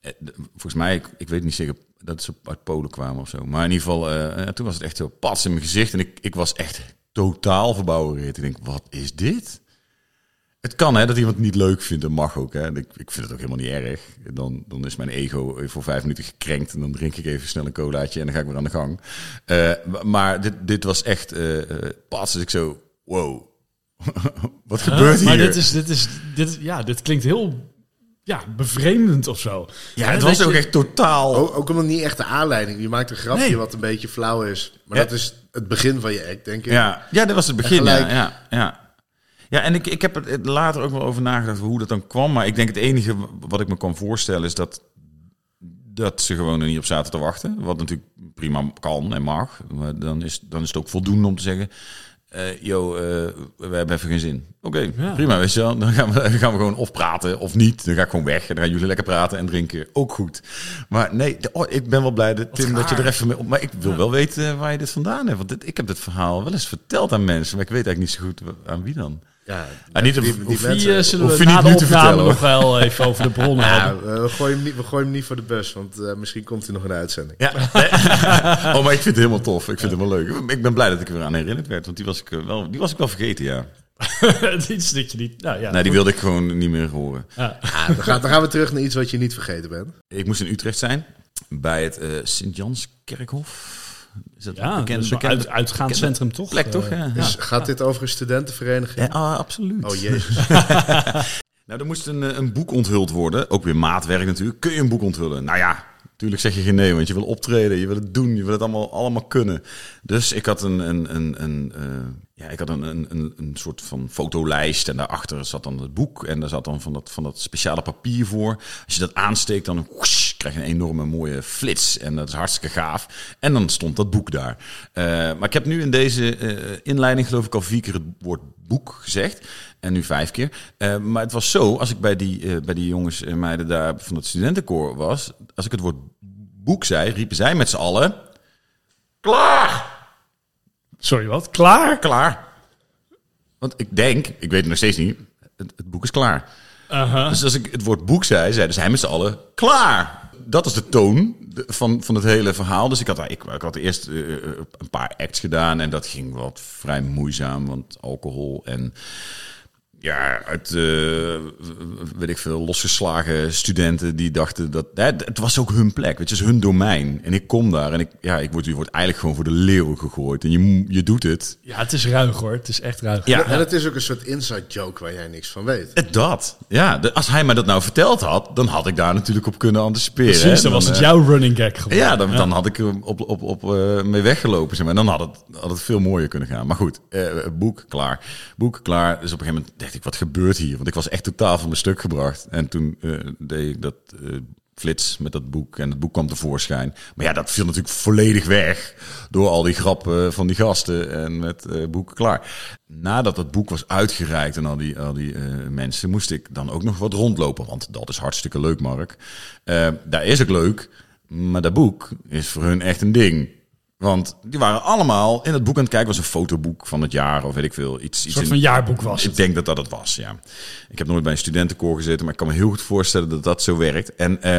Eh, volgens mij, ik, weet niet zeker dat ze uit Polen kwamen of zo. Maar in ieder geval, uh, toen was het echt zo pas in mijn gezicht. En ik, ik was echt totaal verbouwereerd. Ik denk, wat is dit? Het kan hè, dat iemand niet leuk vindt, dat mag ook. Hè. Ik, ik vind het ook helemaal niet erg. Dan, dan is mijn ego voor vijf minuten gekrenkt en dan drink ik even snel een colaatje en dan ga ik weer aan de gang. Uh, maar dit, dit was echt uh, pas als ik zo, wow, wat gebeurt hier? Maar dit is, dit is, dit, ja, dit klinkt heel ja, bevreemdend of zo. Ja, het was ook echt totaal... Ook, ook omdat niet echt de aanleiding. Je maakt een grapje Nee. wat een beetje flauw is. Maar Ja. dat is het begin van je act, denk ik. Ja, ja dat was het begin. gelijk. Ja, ja, ja. ja, en ik, ik heb er later ook wel over nagedacht hoe dat dan kwam. Maar ik denk het enige wat ik me kan voorstellen is dat, dat ze gewoon er niet op zaten te wachten. Wat natuurlijk prima kan en mag. Maar dan is, dan is het ook voldoende om te zeggen... yo, eh, we hebben even geen zin. Oké, Ja. prima, weet je wel. Dan gaan, we, dan gaan we gewoon of praten of niet. Dan ga ik gewoon weg en dan gaan jullie lekker praten en drinken. Ook goed. Maar nee, de- oh, ik ben wel blij, dat, Tim, dat je er even mee op... Maar ik wil wel weten waar je dit vandaan hebt. Want dit, ik heb dit verhaal wel eens verteld aan mensen. Maar ik weet eigenlijk niet zo goed aan wie dan. Ja, Ah, niet die, die mensen- zullen we na de opname nog wel even over de bronnen Ja, hebben. we, gooien hem niet, we gooien hem niet voor de bus, want eh, misschien komt hij nog in de uitzending. Ja. oh, maar ik vind het helemaal tof. Ik vind het wel leuk. Ik ben blij dat ik er weer aan herinnerd werd. Want die was ik, eh, wel, die was ik wel vergeten, ja. Iets dat je niet... Nou, ja, Nee, die wilde ik gewoon niet meer horen. Ja. Ja, dan, gaan, dan gaan we terug naar iets wat je niet vergeten bent. Ik moest in Utrecht zijn. Bij het eh Sint-Janskerkhof. Is dat Ja, bekend, dus een bekend uit, uitgaanscentrum toch? plek, Eh, toch? Ja, Dus gaat dit over een studentenvereniging? Ja, ah, absoluut. Oh jezus. Nou, er moest een, eh, een boek onthuld worden. Ook weer maatwerk natuurlijk. Kun je een boek onthullen? Nou ja, natuurlijk zeg je geen nee, want je wil optreden, je wil het doen, je wil het allemaal, allemaal kunnen. Dus ik had een, een, een, een, eh, ja, ik had een, een, een, een soort van fotolijst en daarachter zat dan het boek en daar zat dan van dat, van dat speciale papier voor. Als je dat aansteekt, dan krijg een enorme mooie flits en dat is hartstikke gaaf. En dan stond dat boek daar. Eh, maar ik heb nu in deze eh, inleiding geloof ik al vier keer het woord boek gezegd. En nu vijf keer. Eh, maar het was zo, als ik bij die, bij die jongens en meiden daar van het studentenkoor was. Als ik het woord boek zei, riepen zij met z'n allen... Klaar! Sorry, wat? Klaar? Klaar! Want ik denk, ik weet het nog steeds niet, het, het boek is klaar. Dus als ik het woord boek zei, zeiden zij met z'n allen klaar. Dat is de toon van, van het hele verhaal. Dus ik had, ik, had eerst eh, een paar acts gedaan en dat ging wat vrij moeizaam, want alcohol en ja, uit eh, weet ik veel, losgeslagen studenten die dachten dat hè, het was ook hun plek, het is hun domein. En ik kom daar en ik, ja, ik word, je wordt eigenlijk gewoon voor de leeuw gegooid en je, je doet het. Ja, het is ruig hoor. Het is echt ruig. Ja, En het is ook een soort inside joke waar jij niks van weet. Het Dat. Ja, de- als hij mij dat nou verteld had, dan had ik daar natuurlijk op kunnen anticiperen. Precies, hè. dan was het eh, jouw running gag geworden. Ja, dan, dan had ik er op, op, op eh, mee weggelopen. Zeg maar. En dan had het, had het veel mooier kunnen gaan. Maar goed, eh, boek klaar. Boek klaar. Dus op een gegeven moment ik, wat gebeurt hier? Want ik was echt totaal van mijn stuk gebracht. En toen eh, deed ik dat eh, flits met dat boek. En het boek kwam tevoorschijn. Maar ja, dat viel natuurlijk volledig weg. Door al die grappen van die gasten. En met eh boek klaar. Nadat het boek was uitgereikt en al die, al die mensen... moest ik dan ook nog wat rondlopen. Want dat is hartstikke leuk, Mark. Daar is ook leuk. Maar dat boek is voor hun echt een ding. Want die waren allemaal in het boek aan het kijken. was een fotoboek van het jaar of weet ik veel. Iets, iets Een soort in- van jaarboek was Ik het. denk dat dat het was, ja. Ik heb nooit bij een studentenkoor gezeten, maar ik kan me heel goed voorstellen dat dat zo werkt. En eh,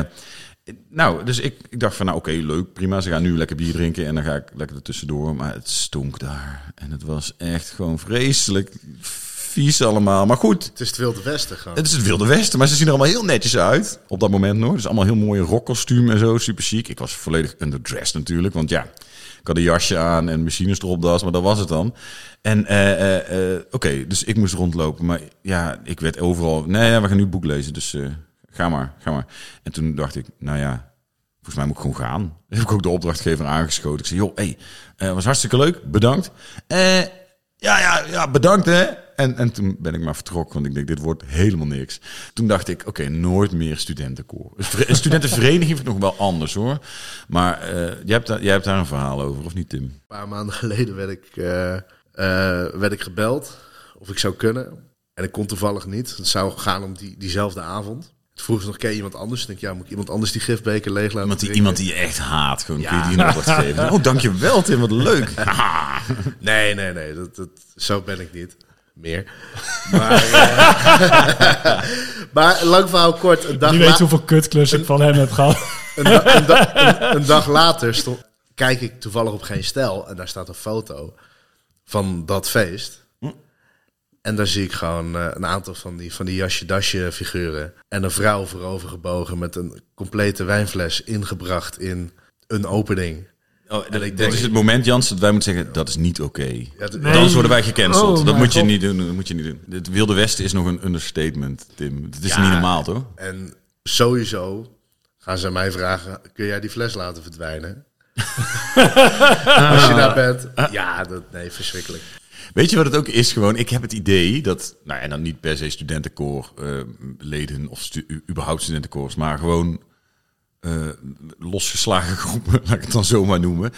nou, dus ik, ik dacht van, nou oké, leuk, prima. Ze gaan nu lekker bier drinken en dan ga ik lekker er tussendoor. Maar het stonk daar. En het was echt gewoon vreselijk vies allemaal. Maar goed, Het is het Wilde Westen gewoon. het is het Wilde Westen, maar ze zien er allemaal heel netjes uit. Op dat moment nog. Dus allemaal heel mooie rockkostuum en zo, super chic. Ik was volledig underdressed natuurlijk, want ja, ik had een jasje aan en machines erop maar dat was het dan. En eh, eh, eh, oké, dus ik moest rondlopen. Maar ja, ik werd overal, nee, ja, we gaan nu boek lezen, dus ga maar, ga maar. En toen dacht ik, nou ja, volgens mij moet ik gewoon gaan. heb ik ook de opdrachtgever aangeschoten. Ik zei, joh, hey, eh, was hartstikke leuk, bedankt. Ja, ja, ja, bedankt hè. En, en toen ben ik maar vertrokken, want ik denk, dit wordt helemaal niks. Toen dacht ik, oké, nooit meer studentenkoor. Een studentenvereniging vind ik nog wel anders hoor. Maar eh, jij, hebt daar, jij hebt daar een verhaal over, of niet Tim? Een paar maanden geleden werd ik, eh, eh, werd ik gebeld of ik zou kunnen. En ik kon toevallig niet. Het zou gaan om die, diezelfde avond. Toen vroeg ze nog, ken je iemand anders? Ik denk, ja, moet ik iemand anders die gifbeker leeg laten Iemand die, drinken? iemand die je echt haat, gewoon Ja. kun je die nog wat geven. Oh, dankjewel Tim, wat leuk. Nee, nee, nee. Dat, dat, zo ben ik niet. Meer. Maar, eh, maar lang verhaal kort. Een dag, Je weet hoeveel kutklussen ik van hem heb gehad. een, da- een, da- een- een dag later stond, kijk ik toevallig op geen stijl. En daar staat een foto van dat feest. En daar zie ik gewoon eh, een aantal van die, van die jasje-dasje figuren. En een vrouw voorover gebogen met een complete wijnfles ingebracht in een opening. Oh, dat, ik dat denk- is het moment, Jans, dat wij moeten zeggen, dat is niet oké. Ja, Nee. Anders worden wij gecanceld. Oh, dat moet je God. niet doen. Dat moet je niet doen. Het Wilde Westen is nog een understatement, Tim. Het is Ja. niet normaal, toch? En sowieso gaan ze mij vragen: kun jij die fles laten verdwijnen? Als je daar bent. Ja, dat, nee, verschrikkelijk. Weet je wat het ook is? Gewoon, ik heb het idee dat, nou en dan niet per se studentenkoor eh, leden of stu- überhaupt studentenkoors, maar gewoon eh, losgeslagen groepen, laat ik het dan zomaar noemen.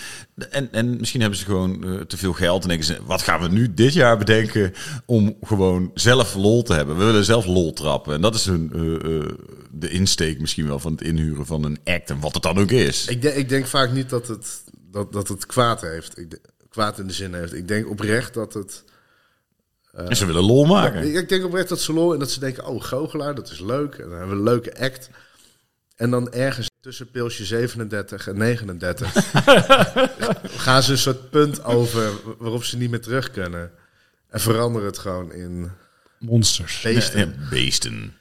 En, en misschien hebben ze gewoon eh, te veel geld en denken ze, wat gaan we nu dit jaar bedenken om gewoon zelf lol te hebben? We willen zelf lol trappen. En dat is hun, eh, de insteek misschien wel van het inhuren van een act en wat het dan ook is. Ik, denk- ik denk vaak niet dat het, dat, dat het kwaad heeft. Ik, de- kwaad in de zin heeft. Ik denk oprecht dat het. en ze willen lol maken. Ik, ik denk oprecht dat ze lol en dat ze denken: oh, goochelaar, dat is leuk. En dan hebben we een leuke act. En dan ergens tussen pilsje 37 en 39 gaan ze een soort punt over waarop ze niet meer terug kunnen. En veranderen het gewoon in Monsters. feesten. Ja, beesten.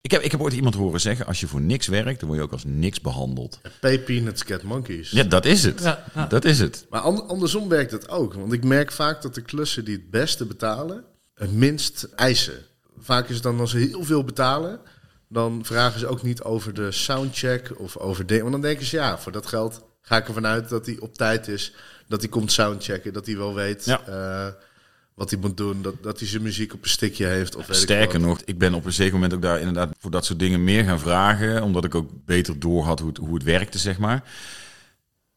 Ik, heb, ik heb ooit iemand horen zeggen, als je voor niks werkt, dan word je ook als niks behandeld. Pay peanuts, get monkeys. Ja, dat is het. Ja, ja. Dat is het. Maar an- andersom werkt het ook. Want ik merk vaak dat de klussen die het beste betalen, het minst eisen. Vaak is het dan als ze heel veel betalen, dan vragen ze ook niet over de soundcheck of over dingen. Want dan denken ze, ja, voor dat geld ga ik ervan uit dat hij op tijd is. Dat hij komt soundchecken, dat hij wel weet Ja. eh, wat hij moet doen. Dat, dat hij zijn muziek op een stickje heeft. Of weet ik Sterker nog, ik ben op een zeker moment ook daar inderdaad voor dat soort dingen meer gaan vragen. Omdat ik ook beter door had hoe het, hoe het werkte, zeg maar.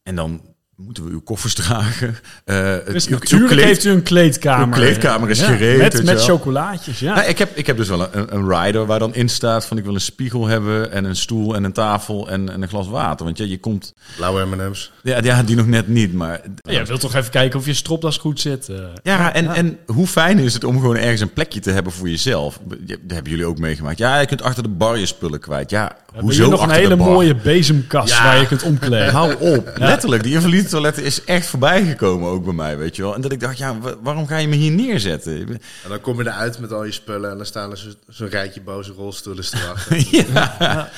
En dan moeten we uw koffers dragen. Eh, het- Dus uw- uw natuurlijk kleed- heeft u een kleedkamer. Uw kleedkamer is gereed, weet Met, je met chocolaatjes, ja. Nou, ik, heb, ik heb dus wel een, een rider waar dan in staat van ik wil een spiegel hebben en een stoel en een tafel en, en een glas water. Want ja, je komt... Blauwe M&M's. Ja, ja, die nog net niet, maar... Ja, je wilt toch even kijken of je stropdas goed zit. eh. Ja, en, en hoe fijn is het om gewoon ergens een plekje te hebben voor jezelf? Dat hebben jullie ook meegemaakt. Ja, je kunt achter de bar je spullen kwijt. Ja, Heb hoezo je nog een hele mooie bezemkast Ja. waar je kunt omkleden. Hou op. Letterlijk, die invalide toiletten is echt voorbij gekomen ook bij mij, weet je wel. En dat ik dacht, ja, wa- waarom ga je me hier neerzetten? En dan kom je eruit met al je spullen en dan staan er zo- zo'n rijtje boze rolstoelen te wachten. ja.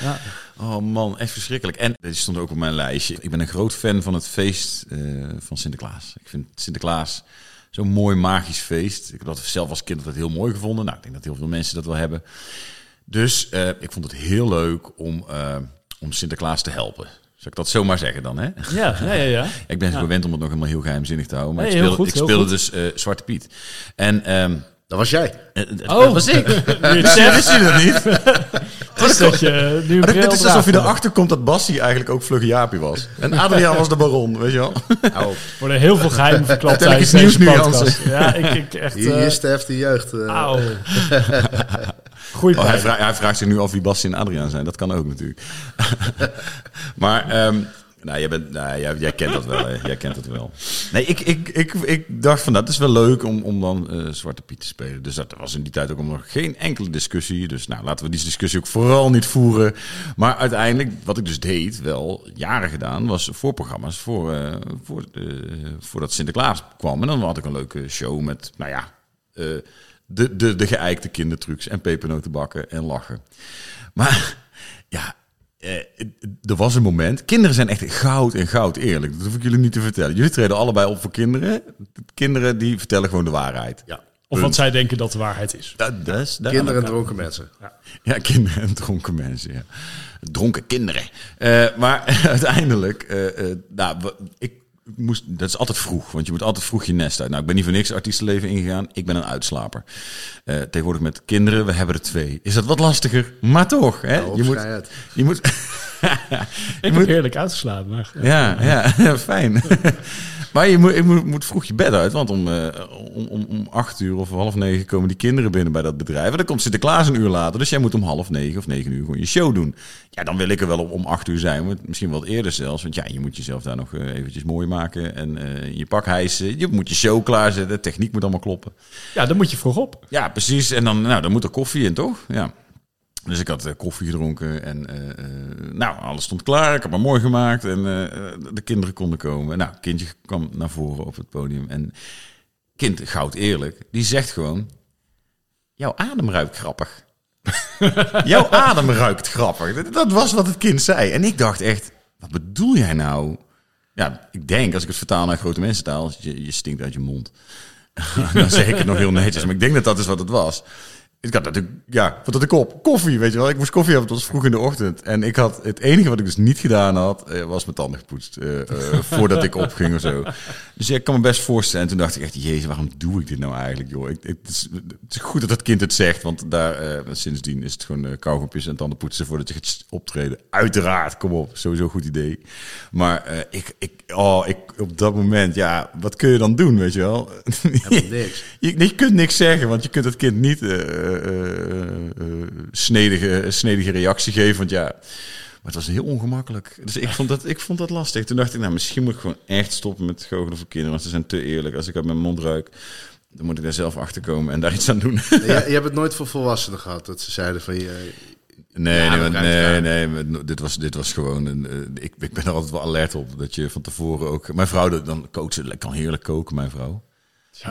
Oh man, echt verschrikkelijk. En dit stond ook op mijn lijstje. Ik ben een groot fan van het feest eh, van Sinterklaas. Ik vind Sinterklaas zo'n mooi magisch feest. Ik heb dat zelf als kind altijd heel mooi gevonden. Nou, ik denk dat heel veel mensen dat wel hebben. Dus eh, ik vond het heel leuk om, eh, om Sinterklaas te helpen. Zal ik dat zomaar zeggen dan, hè? Ja, ja, ja. ja. Ik ben gewend om het nog helemaal heel geheimzinnig te houden. Maar Nee, ik speelde, goed, ik speelde dus eh, Zwarte Piet. En... ehm Dat was jij. eh, dat Oh. was ik. Het Ja, zegt, wist je dat niet? is dat je nu een Het is alsof je erachter komt dat Bassie eigenlijk ook Vlugge Jaapie was. En Adriaan was de baron, weet je wel. Er worden heel veel geheimen verklapt tijdens deze nieuws nu, podcast. Ja, ik, ik echt... Hier, eh, hier sterft de jeugd. eh. Goeie Oh, hij, vraagt, hij vraagt zich nu af wie Bassie en Adriaan zijn. Dat kan ook natuurlijk. maar ehm, nou, jij, bent, nou, jij, jij kent dat wel. Hè. Jij kent dat wel. Nee, ik, ik, ik, ik dacht van dat is wel leuk om, om dan eh, Zwarte Piet te spelen. Dus dat was in die tijd ook nog geen enkele discussie. Dus nou, laten we die discussie ook vooral niet voeren. Maar uiteindelijk, wat ik dus deed, wel jaren gedaan, was voorprogramma's voor, eh, voor, eh, voordat Sinterklaas kwam. En dan had ik een leuke show met, nou ja, de, de, de geëikte kindertrucs en pepernotenbakken en lachen. Maar ja, eh, er was een moment. Kinderen zijn echt goud en goud eerlijk. Dat hoef ik jullie niet te vertellen. Jullie treden allebei op voor kinderen. Kinderen die vertellen gewoon de waarheid. Ja. Of wat zij denken dat de waarheid is. Dat, dat is, dat- Kinderen en dronken mensen. Ja, kinderen en dronken mensen. Ja. Dronken kinderen. Eh, maar uiteindelijk, eh, eh, nou, we- ik, moest, dat is altijd vroeg, want je moet altijd vroeg je nest uit. Nou, ik ben niet voor niks artiestenleven ingegaan. Ik ben een uitslaper. Eh, tegenwoordig met kinderen, we hebben er twee. Is dat wat lastiger? Maar toch, hè? Nou, je moet, je moet, Ik heb heerlijk uitgeslapen. Maar, ja, ja, fijn. Maar je moet, je moet, moet vroeg je bed uit, want om, eh, om, om, om acht uur of half negen komen die kinderen binnen bij dat bedrijf. En dan komt Sinterklaas een uur later, dus jij moet om half negen of negen uur gewoon je show doen. Ja, dan wil ik er wel om, om acht uur zijn, misschien wel wat eerder zelfs. Want ja, je moet jezelf daar nog eh, eventjes mooi maken en eh, je pak hijsen. Je moet je show klaarzetten, de techniek moet allemaal kloppen. ja, dan moet je vroeg op. Ja, precies. En dan, nou, dan moet er koffie in, toch? Ja. Dus ik had eh, koffie gedronken en eh, eh, nou, alles stond klaar. Ik heb me mooi gemaakt en de kinderen konden komen. Nou, kindje kwam naar voren op het podium en kind, goud eerlijk, die zegt gewoon... Jouw adem ruikt grappig. Jouw adem ruikt grappig. Dat, dat was wat het kind zei. En ik dacht echt, wat bedoel jij nou? Ja, ik denk, als ik het vertaal naar grote mensentaal, je, je stinkt uit je mond. dan zeg ik het nog heel netjes, maar ik denk dat dat is wat het was. Ik had natuurlijk, ja, wat had ik op? Koffie, weet je wel. Ik moest koffie hebben, het was vroeg in de ochtend. En ik had, het enige wat ik dus niet gedaan had, eh, was mijn tanden gepoetst. eh, eh, voordat ik opging of zo. Dus ja, ik kan me best voorstellen. En toen dacht ik echt, jezus, waarom doe ik dit nou eigenlijk, joh? Ik, het, is, het is goed dat het kind het zegt, want daar, sindsdien is het gewoon uh, kauwgompjes en tanden poetsen voordat je gaat optreden. Uiteraard, kom op, sowieso een goed idee. Maar ik, ik, oh, ik, op dat moment, ja, wat kun je dan doen, weet je wel? Helemaal niks. Je, je kunt niks zeggen, want je kunt het kind niet snedige, snedige reactie geven. Want ja, maar het was heel ongemakkelijk. Dus ik vond, dat, ik vond dat lastig. Toen dacht ik, nou, misschien moet ik gewoon echt stoppen met goochelen voor kinderen. Want ze zijn te eerlijk. Als ik uit mijn mond ruik, dan moet ik daar zelf achter komen en daar iets aan doen. Je, je hebt het nooit voor volwassenen gehad, dat ze zeiden van je... Nee, Ja, nee, nee, dit was, dit was gewoon een. eh, ik, ik ben er altijd wel alert op dat je van tevoren ook. Mijn vrouw, dan kookt ze, kan heerlijk koken, mijn vrouw.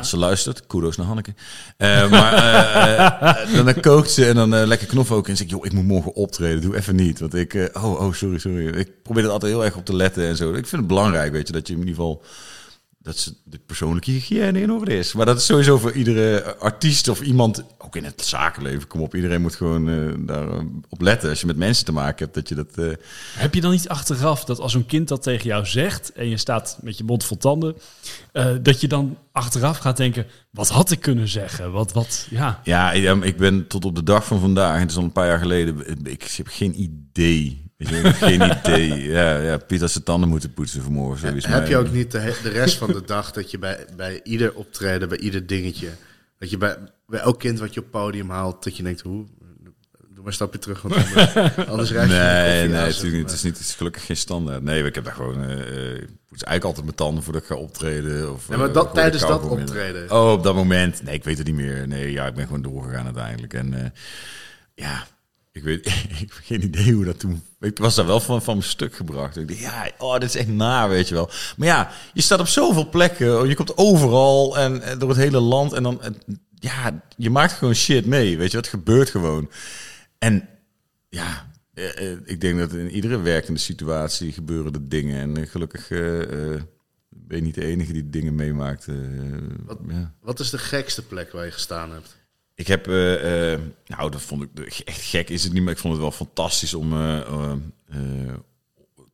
Ze luistert, kudos naar Hanneke. Eh, maar eh, eh, dan, kookt ze en dan lekker knoflook. En zeg ik, joh, ik moet morgen optreden. Doe even niet. Want ik, oh, oh, sorry, sorry. Ik probeer er altijd heel erg op te letten en zo. Ik vind het belangrijk, weet je, dat je in ieder geval dat ze de persoonlijke hygiëne in orde is. Maar dat is sowieso voor iedere artiest of iemand, ook in het zakenleven, kom op, iedereen moet gewoon eh, daar op letten. Als je met mensen te maken hebt, dat je dat... eh, Heb je dan niet achteraf dat als zo'n kind dat tegen jou zegt en je staat met je mond vol tanden, eh, dat je dan achteraf gaat denken: wat had ik kunnen zeggen? Wat, wat, ja. Ja, ik, ik ben tot op de dag van vandaag, het is al een paar jaar geleden, ik heb geen idee. Je, geen idee. Ja, ja, Piet had zijn tanden moeten poetsen vanmorgen. Zoiets, Heb je ook niet de, de rest van de dag dat je bij, bij ieder optreden, bij ieder dingetje, dat je bij, bij elk kind wat je op podium haalt, dat je denkt, hoe, doe maar een stapje terug, want anders, je Nee, nee, natuurlijk niet. Het is, niet. het is gelukkig geen standaard. Nee, ik heb daar gewoon... ik poets eigenlijk altijd mijn tanden voordat ik ga optreden. Of, Ja, maar eh, dat, tijdens dat in. optreden. Oh, op dat moment. Nee, ik weet het niet meer. Nee, ja, ik ben gewoon doorgegaan uiteindelijk. En ja, ik weet, ik heb geen idee hoe dat toen. Ik was daar wel van, van mijn stuk gebracht. Ik dacht, ja, oh, dit is echt naar, weet je wel. Maar ja, je staat op zoveel plekken. Je komt overal en, en door het hele land. En dan, ja, je maakt gewoon shit mee, weet je. Het gebeurt gewoon. En ja, eh, eh, ik denk dat in iedere werkende situatie gebeuren er dingen. En eh, gelukkig ben je niet de enige die dingen meemaakt. eh, ja. Wat is de gekste plek waar je gestaan hebt? Ik heb, eh, eh, nou, dat vond ik echt gek is het niet, maar ik vond het wel fantastisch om.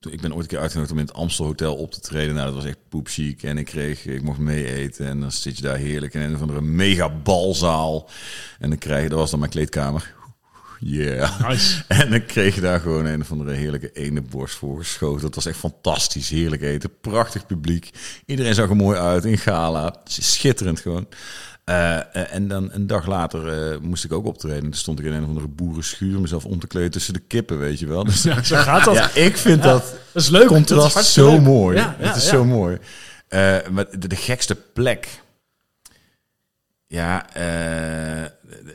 toen- ik ben ooit een keer uitgenodigd om in het Amstel Hotel op te treden. Nou, dat was echt poepziek. En ik kreeg, ik mocht mee eten. En dan zit je daar heerlijk in een of andere mega balzaal. En dan krijg je, dat was dan mijn kleedkamer. Yeah. Nice. En dan kreeg je daar gewoon een of andere heerlijke ene borst voor geschoten. Dat was echt fantastisch. Heerlijk eten. Prachtig publiek. Iedereen zag er mooi uit in gala. Schitterend gewoon. Eh, eh, en dan een dag later eh, moest ik ook optreden. Toen stond ik in een of andere boerenschuur mezelf om te kleden tussen de kippen, weet je wel. Dus Ja, zo gaat dat. ja, ik vind dat Dat is leuk. Dat is contrast zo leuk. mooi. Ja, het is zo mooi. Maar de, de gekste plek. Ja,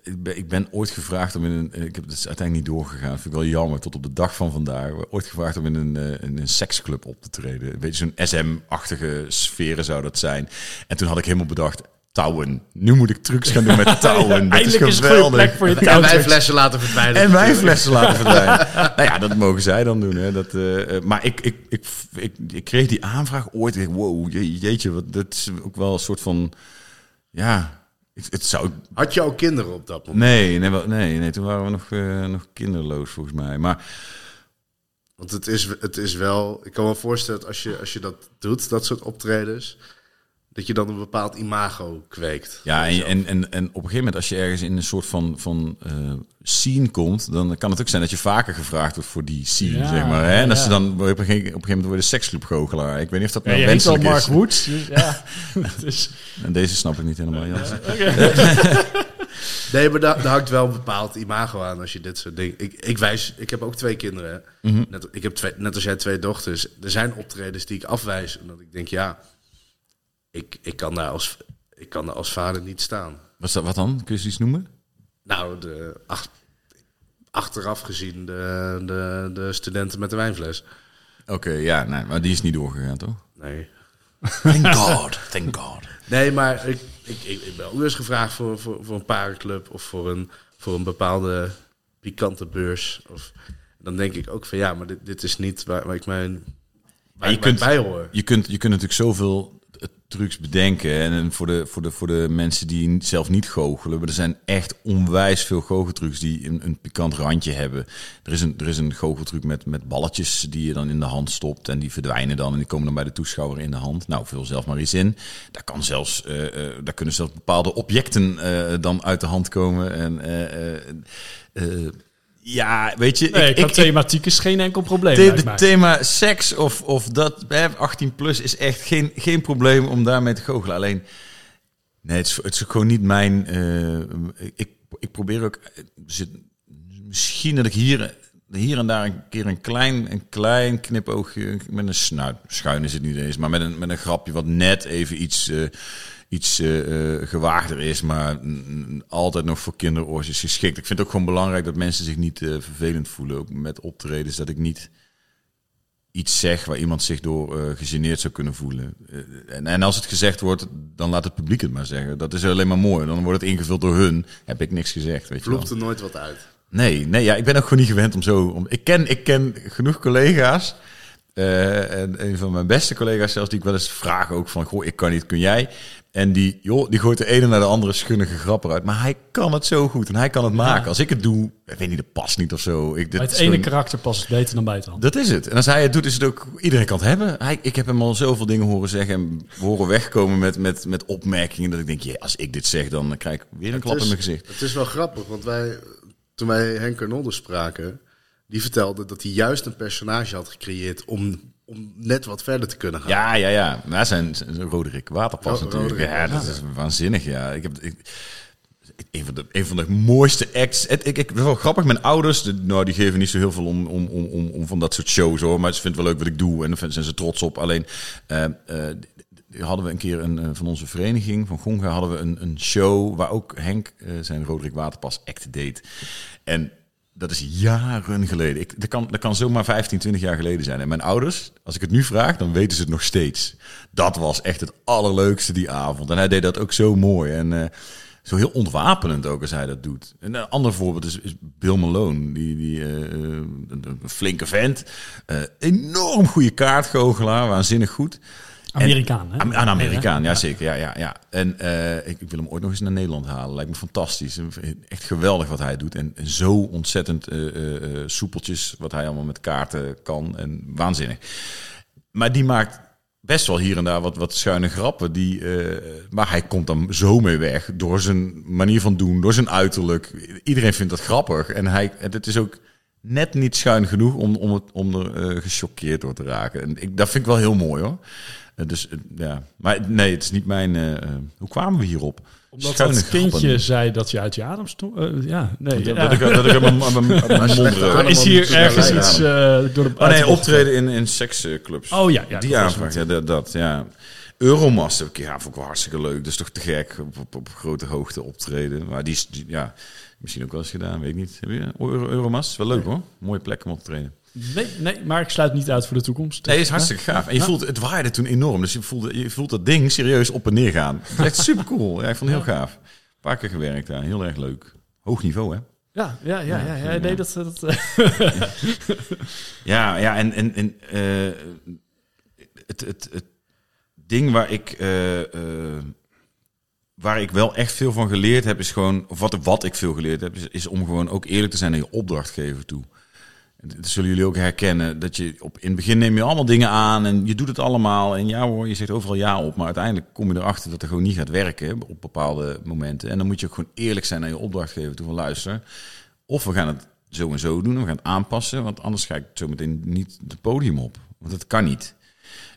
ik, ben, ik ben ooit gevraagd om in een. Ik heb het uiteindelijk niet doorgegaan. Vind ik wel jammer. Tot op de dag van vandaag. Ooit gevraagd om in een, in een seksclub op te treden. Weet je, zo'n SM-achtige sferen zou dat zijn. En toen had ik helemaal bedacht. Touwen. Nu moet ik trucs gaan doen met touwen. dat Eindelijk is is geweldig. plek voor je En touwtrucs. wijnflessen laten verdwijnen. En wijnflessen laten verdwijnen. nou ja, dat mogen zij dan doen. Hè. Dat, eh, eh, maar ik, ik, ik, ik, ik kreeg die aanvraag ooit. Ik dacht, wow, je- jeetje, wat, dat is ook wel een soort van... Ja, het, het zou... Had je ook kinderen op dat moment? Nee, nee, wel- nee, nee toen waren we nog, eh, nog kinderloos volgens mij. Maar Want het is, het is wel... Ik kan me voorstellen dat als je, als je dat doet, dat soort optredens... dat je dan een bepaald imago kweekt. Ja, en, en, en, en op een gegeven moment als je ergens in een soort van, van eh, scene komt, dan kan het ook zijn dat je vaker gevraagd wordt voor die scene, Ja, zeg maar. Hè? En dat ja. ze dan op een gegeven op een gegeven moment worden seksclubgoochelaar. Ik weet niet of dat Ja, nou al wenselijk Mark is. Woods. Dus, ja, dus, En deze snap ik niet helemaal. Jans. Nee, maar daar, daar hangt wel een bepaald imago aan als je dit soort dingen... Ik, ik wijs... Ik heb ook twee kinderen. hè. Mhm. Net, ik heb twee, net als jij twee dochters. Er zijn optredens die ik afwijs. Omdat ik denk, ja... Ik, ik, kan, daar als, ik kan daar als vader niet staan. Wat, wat dan? Kun je iets noemen? Nou, de, ach- achteraf gezien de, de, de studenten met de wijnfles. Oké, ja, nee, maar die is niet doorgegaan, toch? Nee. Thank God, thank God. Nee, maar ik, ik, ik, ik ben ook eens gevraagd voor, voor, voor een parenclub of voor een, voor een bepaalde pikante beurs. Of, dan denk ik ook van ja, maar dit, dit is niet waar, waar ik mijn waar je ik kunt- bij hoor. Je kunt, je kunt natuurlijk zoveel trucs bedenken. En voor de, voor de, voor de mensen die zelf niet goochelen. Maar er zijn echt onwijs veel goocheltrucs die een, een pikant randje hebben. Er is een, er is een goocheltruc met, met balletjes die je dan in de hand stopt. En die verdwijnen dan. En die komen dan bij de toeschouwer in de hand. Nou, vul zelf maar eens in. Daar, kan zelfs, eh, eh, daar kunnen zelfs bepaalde objecten eh, dan uit de hand komen. En ja, weet je... nee, ik- thematiek is geen enkel probleem. het thema seks of, of dat, hè, 18 plus is echt geen, geen probleem om daarmee te goochelen. Alleen, nee, het is, het is gewoon niet mijn. eh, ik, ik probeer ook. er zit- misschien dat ik hier, hier en daar een keer een klein, een klein knipoogje met een snuit. Schuin is het niet eens, maar met een, met een grapje wat net even iets. eh, Iets eh, gewaagder is, maar altijd nog voor kinderoortjes geschikt. Ik vind het ook gewoon belangrijk dat mensen zich niet eh, vervelend voelen. Ook met optredens, dat ik niet iets zeg waar iemand zich door eh gegeneerd zou kunnen voelen. En, en als het gezegd wordt, dan laat het publiek het maar zeggen. Dat is alleen maar mooi. Dan wordt het ingevuld door hun. Heb ik niks gezegd, weet je wel. Vloept er nooit wat uit. Nee, nee ja, ik ben ook gewoon niet gewend om zo... Om, ik, ken, ik ken genoeg collega's. en een van mijn beste collega's zelfs, die ik wel eens vraag ook van... Goh, ik kan niet, kun jij? En die, joh, die gooit de ene naar de andere schunnige grap eruit. Maar hij kan het zo goed en hij kan het maken. Als ik het doe, ik weet niet, dat past niet of zo. Ik, dit Bij het ene karakter past het beter dan bij het andere. dat is het. En als hij het doet, is het ook... Iedereen kan het hebben. Hij, ik heb hem al zoveel dingen horen zeggen en horen wegkomen met, met, met opmerkingen... dat ik denk, ja, als ik dit zeg, dan krijg ik weer een klap in mijn gezicht. Het is wel grappig, want wij, toen wij Henk Arnolde spraken, die vertelde dat hij juist een personage had gecreëerd om, om net wat verder te kunnen gaan. Ja, ja, ja. Maar zijn, zijn Roderick Waterpas Ro- natuurlijk. Roderick, ja, dat is waanzinnig, ja. Ik heb... Ik, een van, de, een van de mooiste acts. Het, ik, ik, wel grappig, mijn ouders, de, nou, die geven niet zo heel veel om, om, om, om, om van dat soort shows hoor. Maar ze vinden het wel leuk wat ik doe en daar zijn ze trots op. Alleen eh, hadden we een keer een, eh, van onze vereniging, van Gonga, hadden we een, een show waar ook Henk zijn Roderick Waterpas act deed. En dat is jaren geleden. Ik, dat, kan, dat kan zomaar 15, 20 jaar geleden zijn. En mijn ouders, als ik het nu vraag, dan weten ze het nog steeds. Dat was echt het allerleukste die avond. En hij deed dat ook zo mooi. En eh, zo heel ontwapenend ook als hij dat doet. En een ander voorbeeld is, is Bill Malone. Die, die, eh, eh, een, flinke vent. Enorm goede kaartgoochelaar. Waanzinnig goed. Amerikaan, hè? Am- Een Amerikaan, ja zeker. Ja, ja, ja. En eh, ik, ik wil hem ooit nog eens naar Nederland halen. Lijkt me fantastisch. Echt geweldig wat hij doet. En, en zo ontzettend eh, eh, soepeltjes wat hij allemaal met kaarten kan. En waanzinnig. Maar die maakt best wel hier en daar wat, wat schuine grappen. Die, maar hij komt dan zo mee weg. Door zijn manier van doen, door zijn uiterlijk. Iedereen vindt dat grappig. En hij, en het is ook net niet schuin genoeg om, om, het, om er eh, gechoqueerd door te raken. En ik, dat vind ik wel heel mooi hoor. Eh, dus eh, ja, maar nee, het is niet mijn. eh, eh, hoe kwamen we hierop? Omdat Schuine dat kindje grappen. zei dat je uit je adem stond. Ja, nee. Dat, ja. dat ik, dat ik aan mijn, is hier Allemaal ergens iets eh, door de Oh nee, optreden in, in seksclubs. Oh ja, ja. die aanvraag, ja, dat, dat, ja. Euromast heb ik, ja, vond ik wel hartstikke leuk. Dat is toch te gek, op, op, op grote hoogte optreden. Maar die is, ja, misschien ook wel eens gedaan, weet ik niet. Heb je Euro- Euromast? Is wel leuk hoor. Mooie plek om op te treden. Nee, nee, maar ik sluit niet uit voor de toekomst. Nee, is hartstikke gaaf. En je voelt, het waaide toen enorm. Dus je, voelde, je voelt dat ding serieus op en neer gaan. Het is echt super cool. Ja, ik vond het heel gaaf. Een paar keer gewerkt daar. Heel erg leuk. Hoog niveau, hè? Ja, ja, ja, ja, ja, nee, dat, dat, eh, Ja, ja en, en, en eh, het, het, het ding waar ik, eh, waar ik wel echt veel van geleerd heb, is gewoon, of wat, wat ik veel geleerd heb, is, is om gewoon ook eerlijk te zijn naar je opdrachtgever toe. Dat zullen jullie ook herkennen, dat je op, in het begin neem je allemaal dingen aan en je doet het allemaal. En ja hoor, je zegt overal ja op, maar uiteindelijk kom je erachter dat het gewoon niet gaat werken op bepaalde momenten. En dan moet je ook gewoon eerlijk zijn naar je opdrachtgever toe van luister. Of we gaan het zo en zo doen, we gaan het aanpassen, want anders ga ik zo meteen niet het podium op. Want dat kan niet.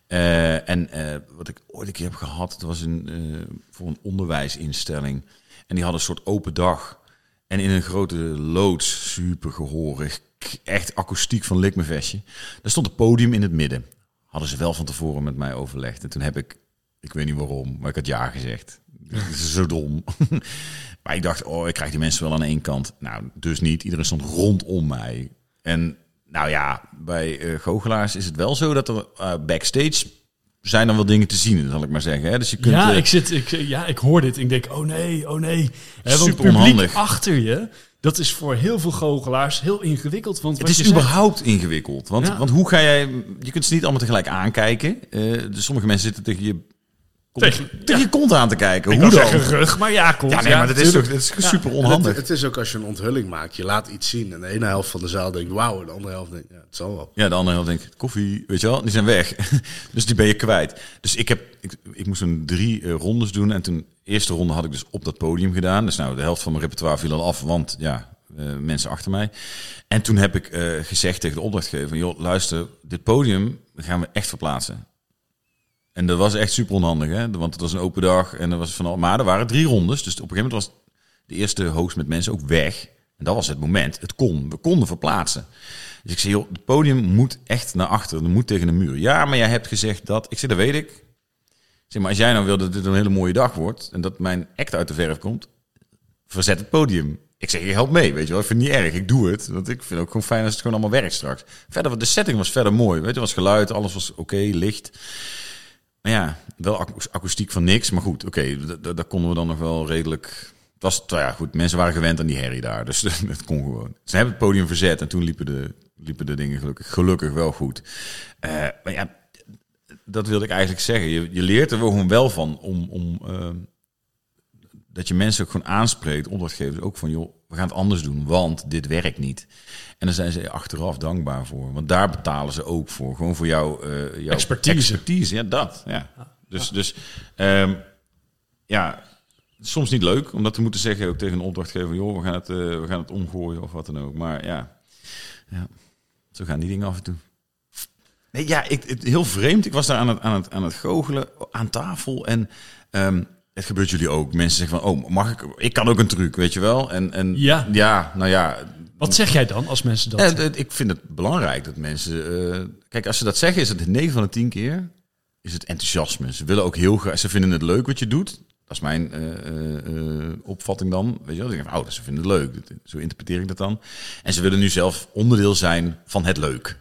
Eh, en eh, wat ik ooit een keer heb gehad, dat was een, eh, voor een onderwijsinstelling. En die hadden een soort open dag. En in een grote loods, super gehoorig, echt akoestiek van Likmevestje. Daar stond het podium in het midden. Hadden ze wel van tevoren met mij overlegd. En toen heb ik, ik weet niet waarom, maar ik had ja gezegd. Dat is zo dom. maar ik dacht, oh, ik krijg die mensen wel aan één kant. Nou, dus niet. Iedereen stond rondom mij. En nou ja, bij uh, goochelaars is het wel zo dat er uh, backstage zijn dan wel dingen te zien, zal ik maar zeggen. Hè? Dus je kunt, ja, uh, ik zit, ik, ja, ik hoor dit. Ik denk, oh nee, oh nee. Super onhandig. achter je, dat is voor heel veel goochelaars heel ingewikkeld. Want Het is zegt- überhaupt ingewikkeld. Want, Ja. want hoe ga jij... Je kunt ze niet allemaal tegelijk aankijken. Dus sommige mensen zitten tegen je... Kont, Tegen- tegen je kont aan te kijken. Ik hoe dan? zeggen rug, maar ja, komt. ja, nee, maar dat is, tuurlijk. dat is Ja. super onhandig. Het, het is ook als je een onthulling maakt. Je laat iets zien en de ene helft van de zaal denkt wauw. En de andere helft denkt ja, het zal wel. Ja, de andere helft denkt, koffie, weet je wel, die zijn weg. dus die ben je kwijt. Dus ik, heb, ik, ik moest een drie eh, rondes doen. En toen, de eerste ronde had ik dus op dat podium gedaan. Dus nou, de helft van mijn repertoire viel al af, want ja, eh, mensen achter mij. En toen heb ik eh, gezegd tegen de opdrachtgever, joh, luister, dit podium gaan we echt verplaatsen. En dat was echt super onhandig, hè? want het was een open dag en er was van al. Maar er waren drie rondes, dus op een gegeven moment was de eerste host met mensen ook weg. En dat was het moment. Het kon. We konden verplaatsen. Dus ik zei, joh, het podium moet echt naar achter. Het moet tegen de muur. Ja, maar jij hebt gezegd dat. Ik zei, dat weet ik. Zeg, maar als jij nou wil dat dit een hele mooie dag wordt en dat mijn act uit de verf komt, verzet het podium. Ik zeg, je helpt mee, weet je wel. Ik vind het niet erg. Ik doe het. Want ik vind ook gewoon fijn als het gewoon allemaal werkt straks. Verder, de setting was verder mooi. Weet je, was geluid, alles was oké, licht. Maar ja, wel akoestiek van niks. Maar goed, oké, d- d- daar konden we dan nog wel redelijk... Het was, nou ja, goed, mensen waren gewend aan die herrie daar. Dus het kon gewoon. Ze hebben het podium verzet en toen liepen de, liepen de dingen gelukkig, gelukkig wel goed. Eh, maar ja, dat wilde ik eigenlijk zeggen. Je, je leert er wel gewoon wel van om... om eh, dat je mensen ook gewoon aanspreekt, opdrachtgevers ook van, joh, we gaan het anders doen, want dit werkt niet. En daar zijn ze achteraf dankbaar voor, want daar betalen ze ook voor, gewoon voor jouw, eh jouw Expertise. expertise. Ja, dat. Ja. Dus, dus ehm, ja, soms niet leuk om dat te moeten zeggen ook tegen een opdrachtgever, joh, we gaan het, eh, we gaan het omgooien of wat dan ook. Maar ja, ja, zo gaan die dingen af en toe. Nee, ja, ik, het, heel vreemd. Ik was daar aan het, aan het, aan het goochelen aan tafel. En ehm, het gebeurt jullie ook. Mensen zeggen van, oh, mag ik? Ik kan ook een truc, weet je wel. En, en Ja. ja, nou ja. Wat zeg jij dan als mensen dat... Ik vind het belangrijk dat mensen... eh, kijk, als ze dat zeggen, is het 9 van de 10 keer is het enthousiasme. Ze willen ook heel graag... Ze vinden het leuk wat je doet. Dat is mijn eh, eh, opvatting dan. Weet je wel? Denken, van, oh, ze vinden het leuk. Zo interpreteer ik dat dan. En ze willen nu zelf onderdeel zijn van het leuk.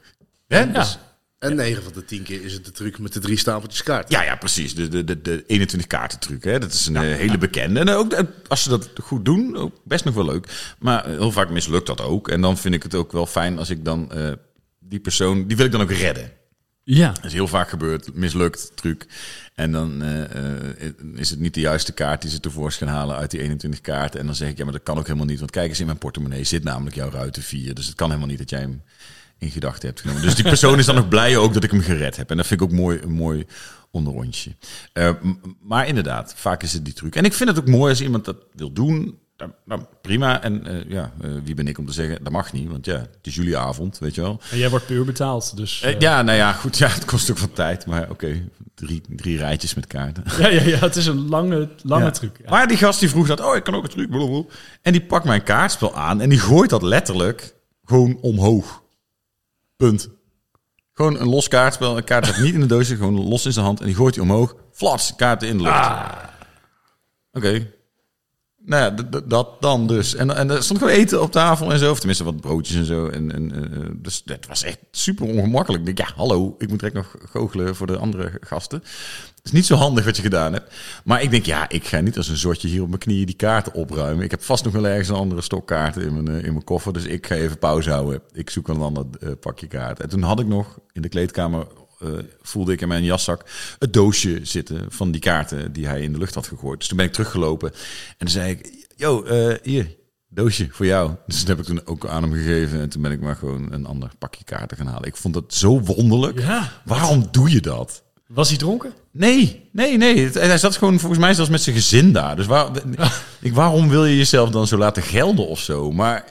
Hè? ja. Dus- En 9 van de 10 keer is het de truc met de drie stapeltjes kaart. Ja, ja, precies. De, de, de, de 21 kaarten truc. Hè? Dat is een eh, hele bekende. En ook eh, als ze dat goed doen, ook best nog wel leuk. Maar eh, heel vaak mislukt dat ook. En dan vind ik het ook wel fijn als ik dan eh, die persoon, die wil ik dan ook redden. Ja. Dat is heel vaak gebeurd, mislukt, truc. En dan eh, eh, is het niet de juiste kaart die ze tevoorschijn halen uit die 21 kaarten. En dan zeg ik, ja, maar dat kan ook helemaal niet. Want kijk eens, in mijn portemonnee zit namelijk jouw ruiten 4. Dus het kan helemaal niet dat jij hem in gedachten hebt genomen. Dus die persoon is dan ook blij ook dat ik hem gered heb. En dat vind ik ook mooi, een mooi onderrondje. Eh, maar inderdaad, vaak is het die truc. En ik vind het ook mooi als iemand dat wil doen. Dan prima. En eh, ja, eh, wie ben ik om te zeggen, dat mag niet. Want ja, het is jullie avond, weet je wel. En jij wordt puur betaald, dus... Ja, nou ja, goed. Ja, het kost ook wat tijd. Maar oké, drie, drie rijtjes met kaarten. ja, ja, ja, het is een lange, lange Ja. truc. Ja. Maar die gast die vroeg dat, oh, ik kan ook een truc. blablabla. En die pakt mijn kaartspel aan en die gooit dat letterlijk gewoon omhoog. Punt. Gewoon een los kaartspel. Een kaart zat niet in de doosje, gewoon los in zijn hand. En die gooit hij omhoog. Flats, kaarten in de lucht. Oké. Nou dat dan dus. En, en er stond gewoon eten op tafel en zo. Of tenminste wat broodjes en zo. En, en, eh, dus het was echt super ongemakkelijk. Ik denk, ja, hallo, ik moet direct nog goochelen voor de andere gasten. Het is niet zo handig wat je gedaan hebt. Maar ik denk, ja, ik ga niet als een soortje hier op mijn knieën die kaarten opruimen. Ik heb vast nog wel ergens een andere stok kaarten in mijn, eh, in mijn koffer. Dus ik ga even pauze houden. Ik zoek een ander eh, pakje kaarten. En toen had ik nog in de kleedkamer, eh, voelde ik in mijn jaszak, het doosje zitten van die kaarten die hij in de lucht had gegooid. Dus toen ben ik teruggelopen en toen zei ik, yo, eh, hier, doosje voor jou. Dus dat heb ik toen ook aan hem gegeven. En toen ben ik maar gewoon een ander pakje kaarten gaan halen. Ik vond dat zo wonderlijk. Ja. Waarom doe je dat? Was hij dronken? Nee, nee, nee. Hij zat gewoon volgens mij zelfs met zijn gezin daar. Dus waar, ik, waarom wil je jezelf dan zo laten gelden of zo? Maar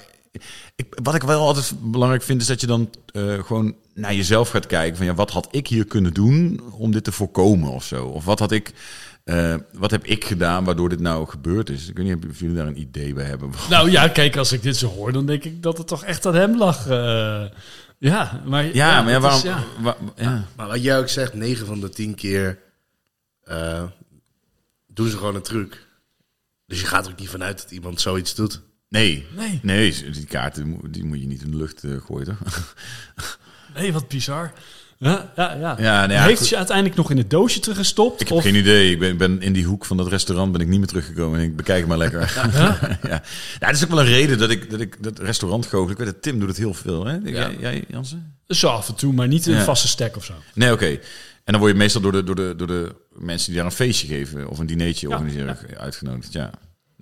ik, wat ik wel altijd belangrijk vind, is dat je dan eh, gewoon naar jezelf gaat kijken. Van ja, wat had ik hier kunnen doen om dit te voorkomen of zo? Of wat had ik. eh, wat heb ik gedaan waardoor dit nou gebeurd is? Ik weet niet of jullie daar een idee bij hebben. Nou ja, kijk, als ik dit zo hoor, dan denk ik dat het toch echt aan hem lag. eh. ja, maar... Ja, maar ja, waarom? is- ja. wa- ja. Maar wat jij ook zegt, 9 van de 10 keer eh, doen ze gewoon een truc. Dus je gaat er ook niet vanuit dat iemand zoiets doet. Nee, Nee. nee, die kaarten die moet je niet in de lucht eh, gooien, toch? Nee, wat bizar. Ja, ja, ja. Ja, nou ja, Heeft goed. je uiteindelijk nog in het doosje teruggestopt? Ik heb of... geen idee. Ik ben, ben in die hoek van dat restaurant ben ik niet meer teruggekomen. En ik bekijk het maar lekker. ja. ja, dat is ook wel een reden dat ik dat, ik, dat restaurant goochel. Ik weet dat Tim doet het heel veel. Hè? Jij, jij, Jansen? Zo af en toe, maar niet in een Ja. vaste stek of zo. Nee, oké. En dan word je meestal door de, door, de, door de mensen die daar een feestje geven of een dinertje organiseren uitgenodigd. Ja.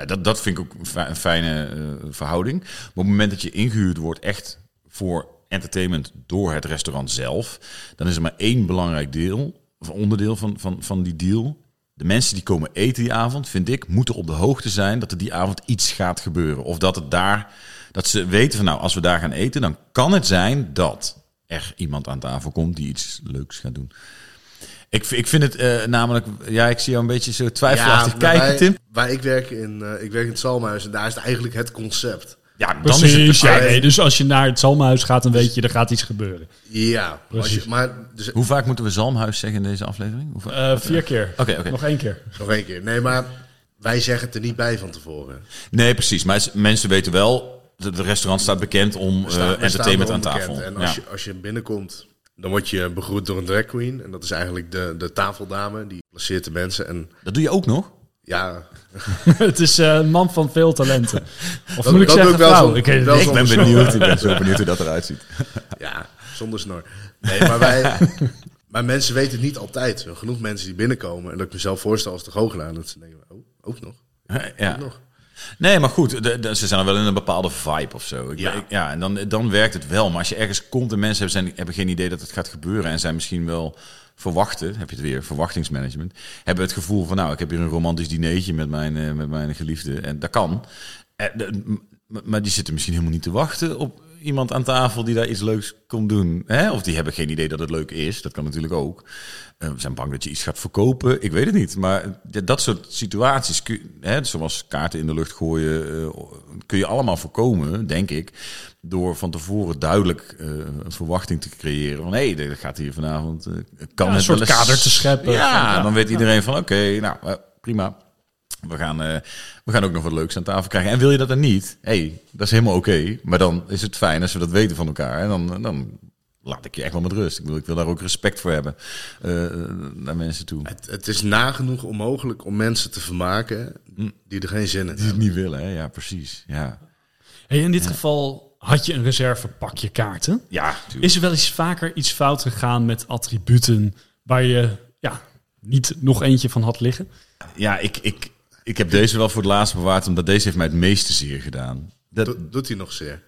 Nou, dat, dat vind ik ook een fi- een fijne eh, verhouding. Maar op het moment dat je ingehuurd wordt echt voor entertainment door het restaurant zelf, dan is er maar één belangrijk deel, of onderdeel van, van, van die deal. De mensen die komen eten die avond, vind ik, moeten op de hoogte zijn dat er die avond iets gaat gebeuren. Of dat het daar, dat ze weten van nou, als we daar gaan eten, dan kan het zijn dat er iemand aan tafel komt die iets leuks gaat doen. Ik, ik vind het eh, namelijk, ja, ik zie jou een beetje zo twijfelachtig maar kijken, wij- Tim. Waar ik werk in, eh, ik werk in het Zalmhuis en daar is het eigenlijk het concept. Ja, dan Precies, is het ja, nee, dus als je naar het Zalmhuis gaat, dan weet je, er gaat iets gebeuren. Ja, je, Precies. maar dus, Hoe vaak moeten we Zalmhuis zeggen in deze aflevering? Hoe vaak? Eh, vier keer. Oké, oké. Nog één keer. nog één keer. Nee, maar wij zeggen het er niet bij van tevoren. Nee, precies. Maar mensen weten wel, het restaurant staat bekend om staan- eh, staan entertainment aan tafel. En als, Ja. je, als je binnenkomt, dan word je begroet door een drag queen. En dat is eigenlijk de, de tafeldame, die placeert de mensen. En Dat doe je ook nog? ja, het is eh, een man van veel talenten. Of Dat- moet ik dat zeggen ik wel vrouw? zo- Ik wel ben benieuwd. Ik ben zo benieuwd hoe dat eruit ziet. ja, zonder snor. Nee, maar wij... Maar mensen weten het niet altijd. Er zijn genoeg mensen die binnenkomen. En dat ik mezelf voorstel als de goochelaar. Dat ze denken, oh, ook nog. Ja. nog. Nee, maar goed, de, de- ze zijn wel in een bepaalde vibe of zo. Ik, Ja. ik- ja en dan, dan werkt het wel. Maar als je ergens komt en mensen hebben, zijn, hebben geen idee dat het gaat gebeuren... en zijn misschien wel verwachten, heb je het weer, verwachtingsmanagement... hebben het gevoel van, nou, ik heb hier een romantisch dinertje met mijn, eh, met mijn geliefde. En dat kan. Eh, de- maar die zitten misschien helemaal niet te wachten op iemand aan tafel die daar iets leuks komt doen. Hè? Of die hebben geen idee dat het leuk is. Dat kan natuurlijk ook. Eh, we zijn bang dat je iets gaat verkopen. Ik weet het niet. Maar ja, dat soort situaties, kun hè, zoals kaarten in de lucht gooien, eh, kun je allemaal voorkomen, denk ik. Door van tevoren duidelijk eh, een verwachting te creëren. Van hé, hey, gaat hier vanavond. eh, kan Ja, een soort kader te scheppen. Ja, Ja. dan weet iedereen van oké, nou eh, prima. We gaan, eh, we gaan ook nog wat leuks aan tafel krijgen. En wil je dat dan niet? hey, dat is helemaal oké. Maar dan is het fijn als we dat weten van elkaar. En dan, dan laat ik je echt wel met rust. Ik, bedoel, ik wil daar ook respect voor hebben eh, naar mensen toe. Het, het is nagenoeg onmogelijk om mensen te vermaken die er geen zin in Die het hebben. niet willen, hè? Ja, precies. Ja, Hey, in dit geval had je een reservepakje kaarten. ja tuurlijk. Is er wel eens vaker iets fout gegaan met attributen waar je ja, niet nog eentje van had liggen? ja ik, ik, ik heb deze wel voor het laatst bewaard, omdat deze heeft mij het meeste zeer gedaan. Dat, Do- doet hij nog zeer.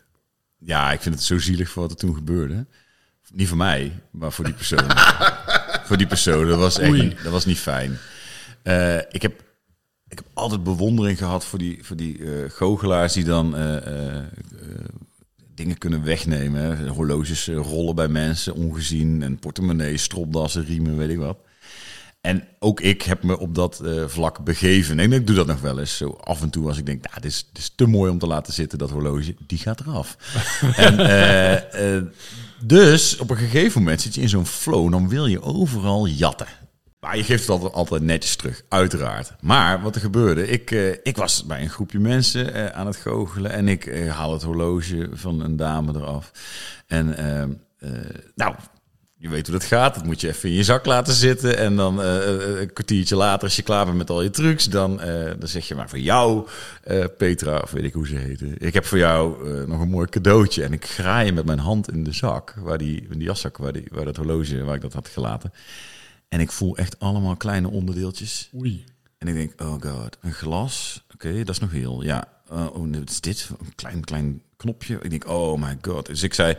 Ja, ik vind het zo zielig voor wat er toen gebeurde. Niet voor mij, maar voor die persoon. voor die persoon, dat was echt niet, dat was niet fijn. Eh, ik, heb, ik heb altijd bewondering gehad voor die, voor die eh, goochelaars die dan eh, dingen kunnen wegnemen. hè. Horloges rollen bij mensen, ongezien. En portemonnees, stropdassen, riemen, weet ik wat. En ook ik heb me op dat eh, vlak begeven. En ik doe dat nog wel eens. Zo af en toe als ik denk, nou, dit is, dit is te mooi om te laten zitten, dat horloge. Die gaat eraf. en, eh, eh, dus op een gegeven moment zit je in zo'n flow. Dan wil je overal jatten. Maar je geeft het altijd, altijd netjes terug, uiteraard. Maar wat er gebeurde, ik, ik was bij een groepje mensen aan het goochelen. En ik haal het horloge van een dame eraf. En eh, eh, nou, je weet hoe dat gaat. Dat moet je even in je zak laten zitten. En dan eh, eh, een kwartiertje later, als je klaar bent met al je trucs, dan, eh, dan zeg je maar voor jou, eh, Petra, of weet ik hoe ze heette. Ik heb voor jou eh, nog een mooi cadeautje. En ik graai met mijn hand in de zak, waar die, in die jaszak, waar, die, waar dat horloge, waar ik dat had gelaten. En ik voel echt allemaal kleine onderdeeltjes. Oei. En ik denk, oh god, een glas, oké, dat is nog heel. Ja, oh, wat is dit? Een klein, klein knopje. Ik denk, oh my god. Dus ik zei,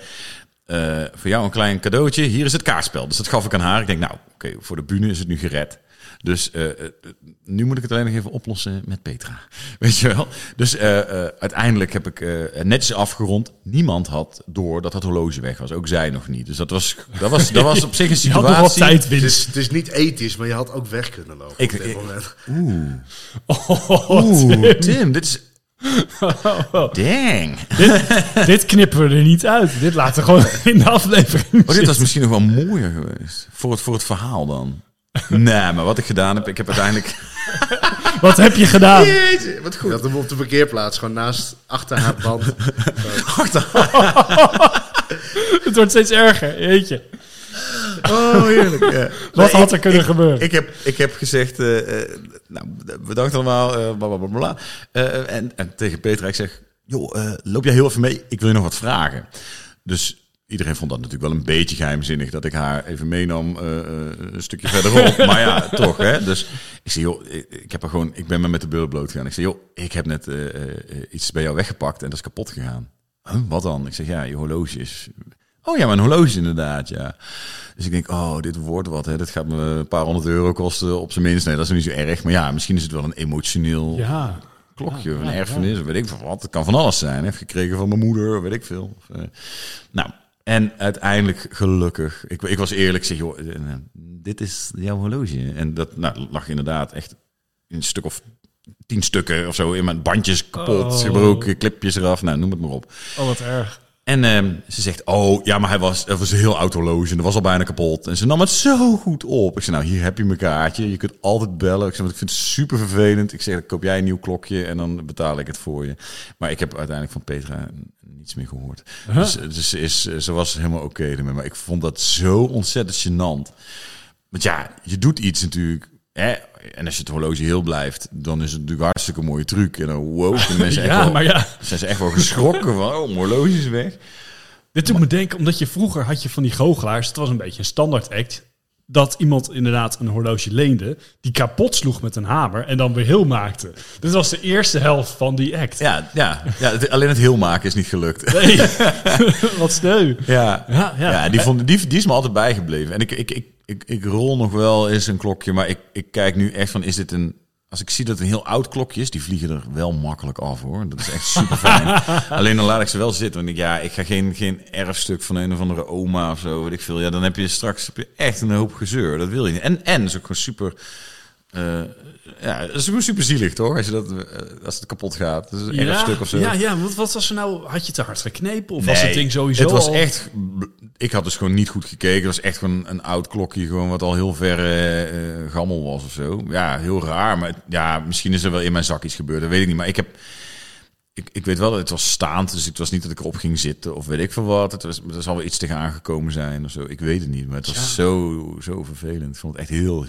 uh, voor jou een klein cadeautje. Hier is het kaartspel. Dus dat gaf ik aan haar. Ik denk, nou, oké, voor de bühne is het nu gered. Dus uh, nu moet ik het alleen nog even oplossen met Petra. Weet je wel? Dus uh, uiteindelijk heb ik netjes afgerond. Niemand had door dat het horloge weg was. Ook zij nog niet. Dus dat was, dat was, dat was op zich een situatie. Je had nog wat tijd het, is, het is niet ethisch, maar je had ook weg kunnen lopen ik, op dit ik, moment. Oeh. Oh, Oeh, Tim. Tim, dit is... Dang. dit, dit, knippen we er niet uit. Dit laten we gewoon in de aflevering. Oh, dit was misschien nog wel mooier geweest. Voor het, voor het verhaal dan. Nee, maar wat ik gedaan heb, ik heb uiteindelijk... wat heb je gedaan? Jeetje, wat goed. Had hem op de parkeerplaats, gewoon naast, achter haar band. achter Het wordt steeds erger, jeetje. Oh, heerlijk. Ja. Wat had er kunnen gebeuren? Ik heb, ik heb gezegd, uh, uh, nou, bedankt allemaal, uh, bla, bla, bla, en, en tegen Petra, ik zeg, joh, loop jij heel even mee? Ik wil je nog wat vragen. Dus Iedereen vond dat natuurlijk wel een beetje geheimzinnig dat ik haar even meenam uh, een stukje verderop. maar ja, toch. Hè? Dus ik zei, joh, ik, heb er gewoon, ik ben me met de billen bloot gegaan. Ik zei, joh, ik heb net uh, iets bij jou weggepakt en dat is kapot gegaan. Huh, wat dan? Ik zeg, ja, je horloge is. Oh ja, mijn horloge inderdaad, ja. Dus ik denk, oh, dit wordt wat. Hè. Dit gaat me een paar honderd euro kosten op zijn minst. Nee, dat is niet zo erg. Maar ja, misschien is het wel een emotioneel ja. klokje. Ja, een erfenis, weet ik wat. Het kan van alles zijn. Heb gekregen van mijn moeder, weet ik veel. Of, uh, nou, en uiteindelijk gelukkig, ik, ik was eerlijk, zeg joh, eh, dit is jouw horloge. En dat nou, lag inderdaad echt een stuk of tien stukken of zo in mijn bandjes kapot, oh. gebroken, clipjes eraf, nou noem het maar op. Oh, wat erg. En um, ze zegt, oh ja, maar hij was, het was een heel oud horloge en dat was al bijna kapot. En ze nam het zo goed op. Ik zei, nou hier heb je mijn kaartje, je kunt altijd bellen. Ik zei, ik vind het super vervelend. Ik zeg, dan koop jij een nieuw klokje en dan betaal ik het voor je. Maar ik heb uiteindelijk van Petra niets meer gehoord. Huh? Dus, dus ze, is, ze was helemaal oké okay ermee. Maar ik vond dat zo ontzettend gênant. Want ja, je doet iets natuurlijk. Hè? En als je het horloge heel blijft, dan is het natuurlijk hartstikke mooie truc. En dan wow, en mensen ja, echt wel, maar ja. zijn ze echt wel geschrokken van, oh, horloge is weg. Dit doet me denken, omdat je vroeger had je van die goochelaars, het was een beetje een standaard act dat iemand inderdaad een horloge leende, die kapot sloeg met een hamer en dan weer heel maakte. Dit was de eerste helft van die act. Ja, ja, ja alleen het heel maken is niet gelukt. Nee, wat sneu. Ja, ja, ja. ja die, vond, die, die is me altijd bijgebleven. En ik, ik, ik, ik, ik rol nog wel eens een klokje, maar ik, ik kijk nu echt van, is dit een als ik zie dat het een heel oud klokje is, die vliegen er wel makkelijk af hoor. Dat is echt super fijn. Alleen dan laat ik ze wel zitten. Want ik, ja, ik ga geen, geen erfstuk van een of andere oma of zo, weet ik veel. Ja, dan heb je straks heb je echt een hoop gezeur. Dat wil je niet. En, en is ook gewoon super uh, ja, dat is super zielig, toch? Als, je dat, uh, als het kapot gaat. Dat is een ja, stuk of zo. Ja, ja, wat, wat was er nou? Had je te hard geknepen? Of was het ding sowieso Het was al... echt... Ik had dus gewoon niet goed gekeken. Het was echt gewoon een oud klokje, gewoon wat al heel ver uh, gammel was of zo. Ja, heel raar. Maar ja, misschien is er wel in mijn zak iets gebeurd. Dat weet ik niet. Maar ik heb... Ik, ik weet wel dat het was staand, dus het was niet dat ik erop ging zitten of weet ik veel wat. Het was, er zal wel iets tegenaan gekomen zijn of zo. Ik weet het niet, maar het was ja. zo, zo vervelend. Ik vond het echt heel,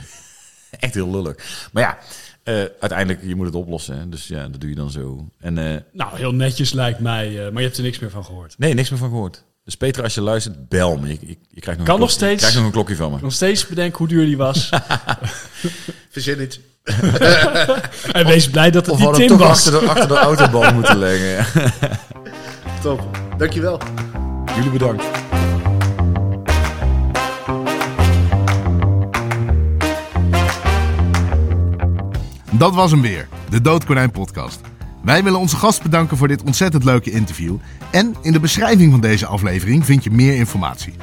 echt heel lullig. Maar ja, uh, uiteindelijk, je moet het oplossen. Hè? Dus ja, dat doe je dan zo. En, uh, nou, heel netjes lijkt mij. Uh, maar je hebt er niks meer van gehoord. Nee, niks meer van gehoord. Dus Peter, als je luistert, bel me. Je, je, je krijgt nog kan een nog steeds. Je krijgt nog een klokje van me. Nog steeds bedenken hoe duur die was. Verzin iets. en wees blij dat het of niet Tim toch was. Achter de, achter de autobahn moeten leggen. Top. Dankjewel. Jullie bedankt. Dat was hem weer, de Doodkonijn podcast. Wij willen onze gast bedanken voor dit ontzettend leuke interview. En in de beschrijving van deze aflevering vind je meer informatie.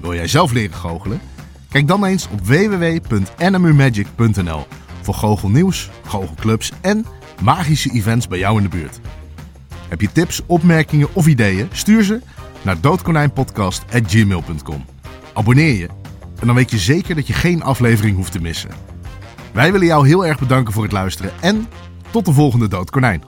Wil jij zelf leren goochelen? Kijk dan eens op www.nmumagic.nl voor goochelnieuws, goochelclubs en magische events bij jou in de buurt. Heb je tips, opmerkingen of ideeën? Stuur ze naar doodkonijnpodcast.gmail.com. Abonneer je en dan weet je zeker dat je geen aflevering hoeft te missen. Wij willen jou heel erg bedanken voor het luisteren en tot de volgende Dood Konijn.